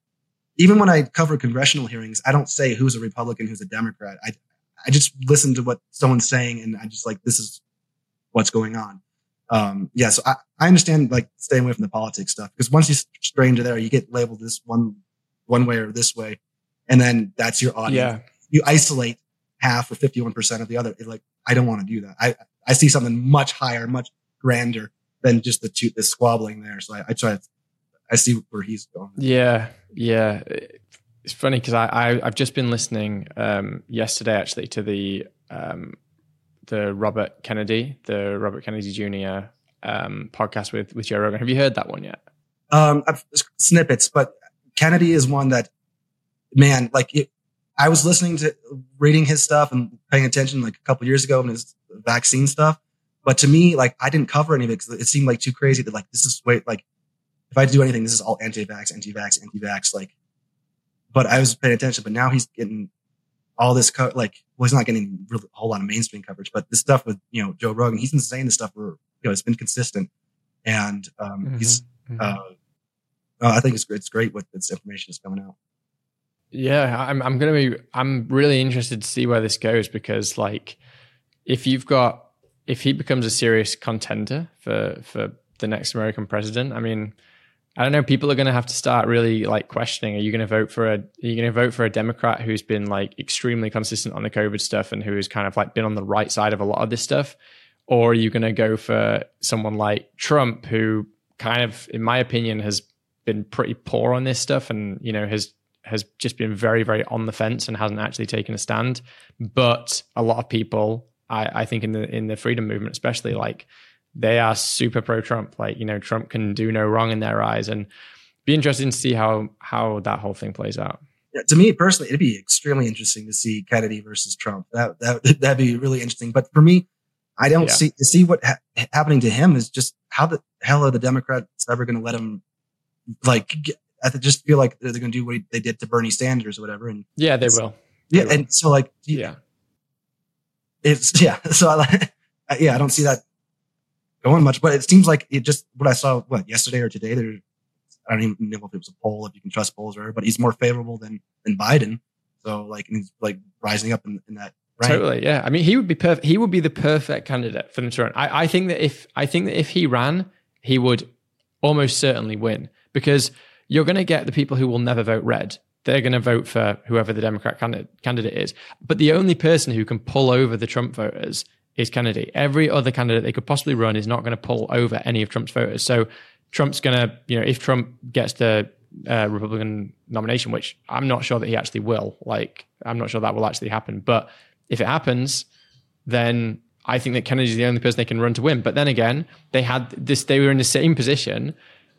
even when I cover congressional hearings, I don't say who's a Republican, who's a Democrat. I, I just listen to what someone's saying and I just like, this is what's going on. Um, yeah, so I, I understand like staying away from the politics stuff because once you stray into there, you get labeled this one, one way or this way, and then that's your audience. Yeah. You isolate half or 51% of the other. It's like, I don't want to do that. I, I see something much higher, much grander than just the two, the squabbling there. So I, I try to, I see where he's going. Yeah. Yeah. It's funny because I, I, have just been listening um, yesterday actually to the, um, the Robert Kennedy, the Robert Kennedy Jr. Um, podcast with, with Joe Rogan. Have you heard that one yet? Um, snippets, but Kennedy is one that, man, like it, I was listening to reading his stuff and paying attention like a couple years ago in his vaccine stuff. But to me, like I didn't cover any of it because it seemed like too crazy that like this is wait like if I do anything, this is all anti-vax, anti-vax, anti-vax. Like, but I was paying attention. But now he's getting all this co- like well, he's not getting really, a whole lot of mainstream coverage. But this stuff with you know Joe Rogan, he's been saying this stuff for you know it's been consistent, and um, mm-hmm. he's mm-hmm. uh, I think it's great. It's great what this information is coming out. Yeah, I'm I'm gonna be I'm really interested to see where this goes because like if you've got if he becomes a serious contender for for the next American president, I mean, I don't know, people are gonna have to start really like questioning, are you gonna vote for a are you gonna vote for a Democrat who's been like extremely consistent on the COVID stuff and who has kind of like been on the right side of a lot of this stuff? Or are you gonna go for someone like Trump who kind of, in my opinion, has been pretty poor on this stuff and, you know, has has just been very, very on the fence and hasn't actually taken a stand. But a lot of people, I, I think in the in the freedom movement, especially, like they are super pro Trump. Like, you know, Trump can do no wrong in their eyes. And be interesting to see how how that whole thing plays out. Yeah, to me personally, it'd be extremely interesting to see Kennedy versus Trump. That that that'd be really interesting. But for me, I don't yeah. see to see what ha- happening to him is just how the hell are the Democrats ever going to let him like get, I just feel like they're going to do what they did to Bernie Sanders or whatever. And yeah, they will. Yeah, they will. and so like yeah, it's yeah. So I like yeah, I don't see that going much, but it seems like it just what I saw what yesterday or today. There, I don't even know if it was a poll, if you can trust polls or whatever, but he's more favorable than than Biden. So like he's like rising up in, in that. Rank. Totally, yeah. I mean, he would be perfect. He would be the perfect candidate for them to run. I, I think that if I think that if he ran, he would almost certainly win because you're going to get the people who will never vote red. They're going to vote for whoever the Democrat candidate is. But the only person who can pull over the Trump voters is Kennedy. Every other candidate they could possibly run is not going to pull over any of Trump's voters. So Trump's going to, you know, if Trump gets the uh, Republican nomination, which I'm not sure that he actually will, like, I'm not sure that will actually happen. But if it happens, then I think that Kennedy's the only person they can run to win. But then again, they had this, they were in the same position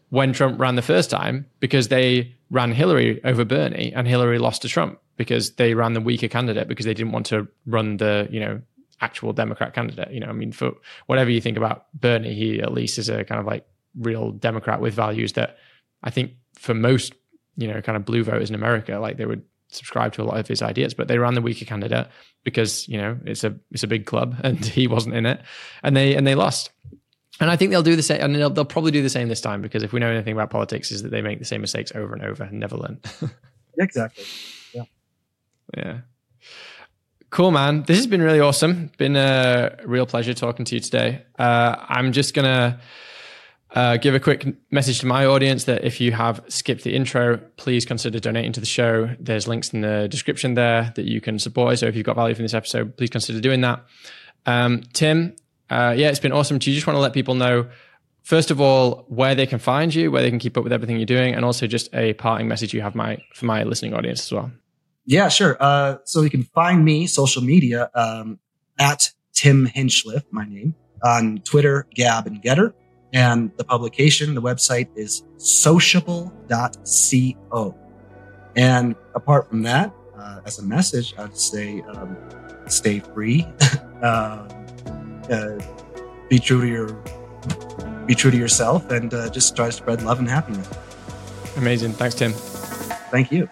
when Trump ran the first time because they ran Hillary over Bernie and Hillary lost to Trump because they ran the weaker candidate because they didn't want to run the, you know, actual Democrat candidate. You know, I mean, for whatever you think about Bernie, he at least is a kind of like real Democrat with values that I think for most, you know, kind of blue voters in America, like they would subscribe to a lot of his ideas, but they ran the weaker candidate because, you know, it's a it's a big club and he wasn't in it. And they and they lost. And I think they'll do the same, and they'll, they'll, probably do the same this time because if we know anything about politics, is that they make the same mistakes over and over and never learn. exactly. Yeah. Yeah. Cool, man. This has been really awesome. Been a real pleasure talking to you today. Uh, I'm just gonna uh, give a quick message to my audience that if you have skipped the intro, please consider donating to the show. There's links in the description there that you can support. So if you've got value from this episode, please consider doing that. Um, Tim, uh, yeah, it's been awesome. Do you just want to let people know, first of all, where they can find you, where they can keep up with everything you're doing, and also just a parting message you have my for my listening audience as well? Yeah, sure. Uh, so you can find me social media um, at Tim Hinchliffe, my name, on Twitter, Gab, and Gettr. And the publication, the website is sociable.co. And apart from that, uh, as a message, I'd say um, stay free. um, uh, be true to your be true to yourself and uh, just try to spread love and happiness. Amazing. Thanks, Tim. Thank you.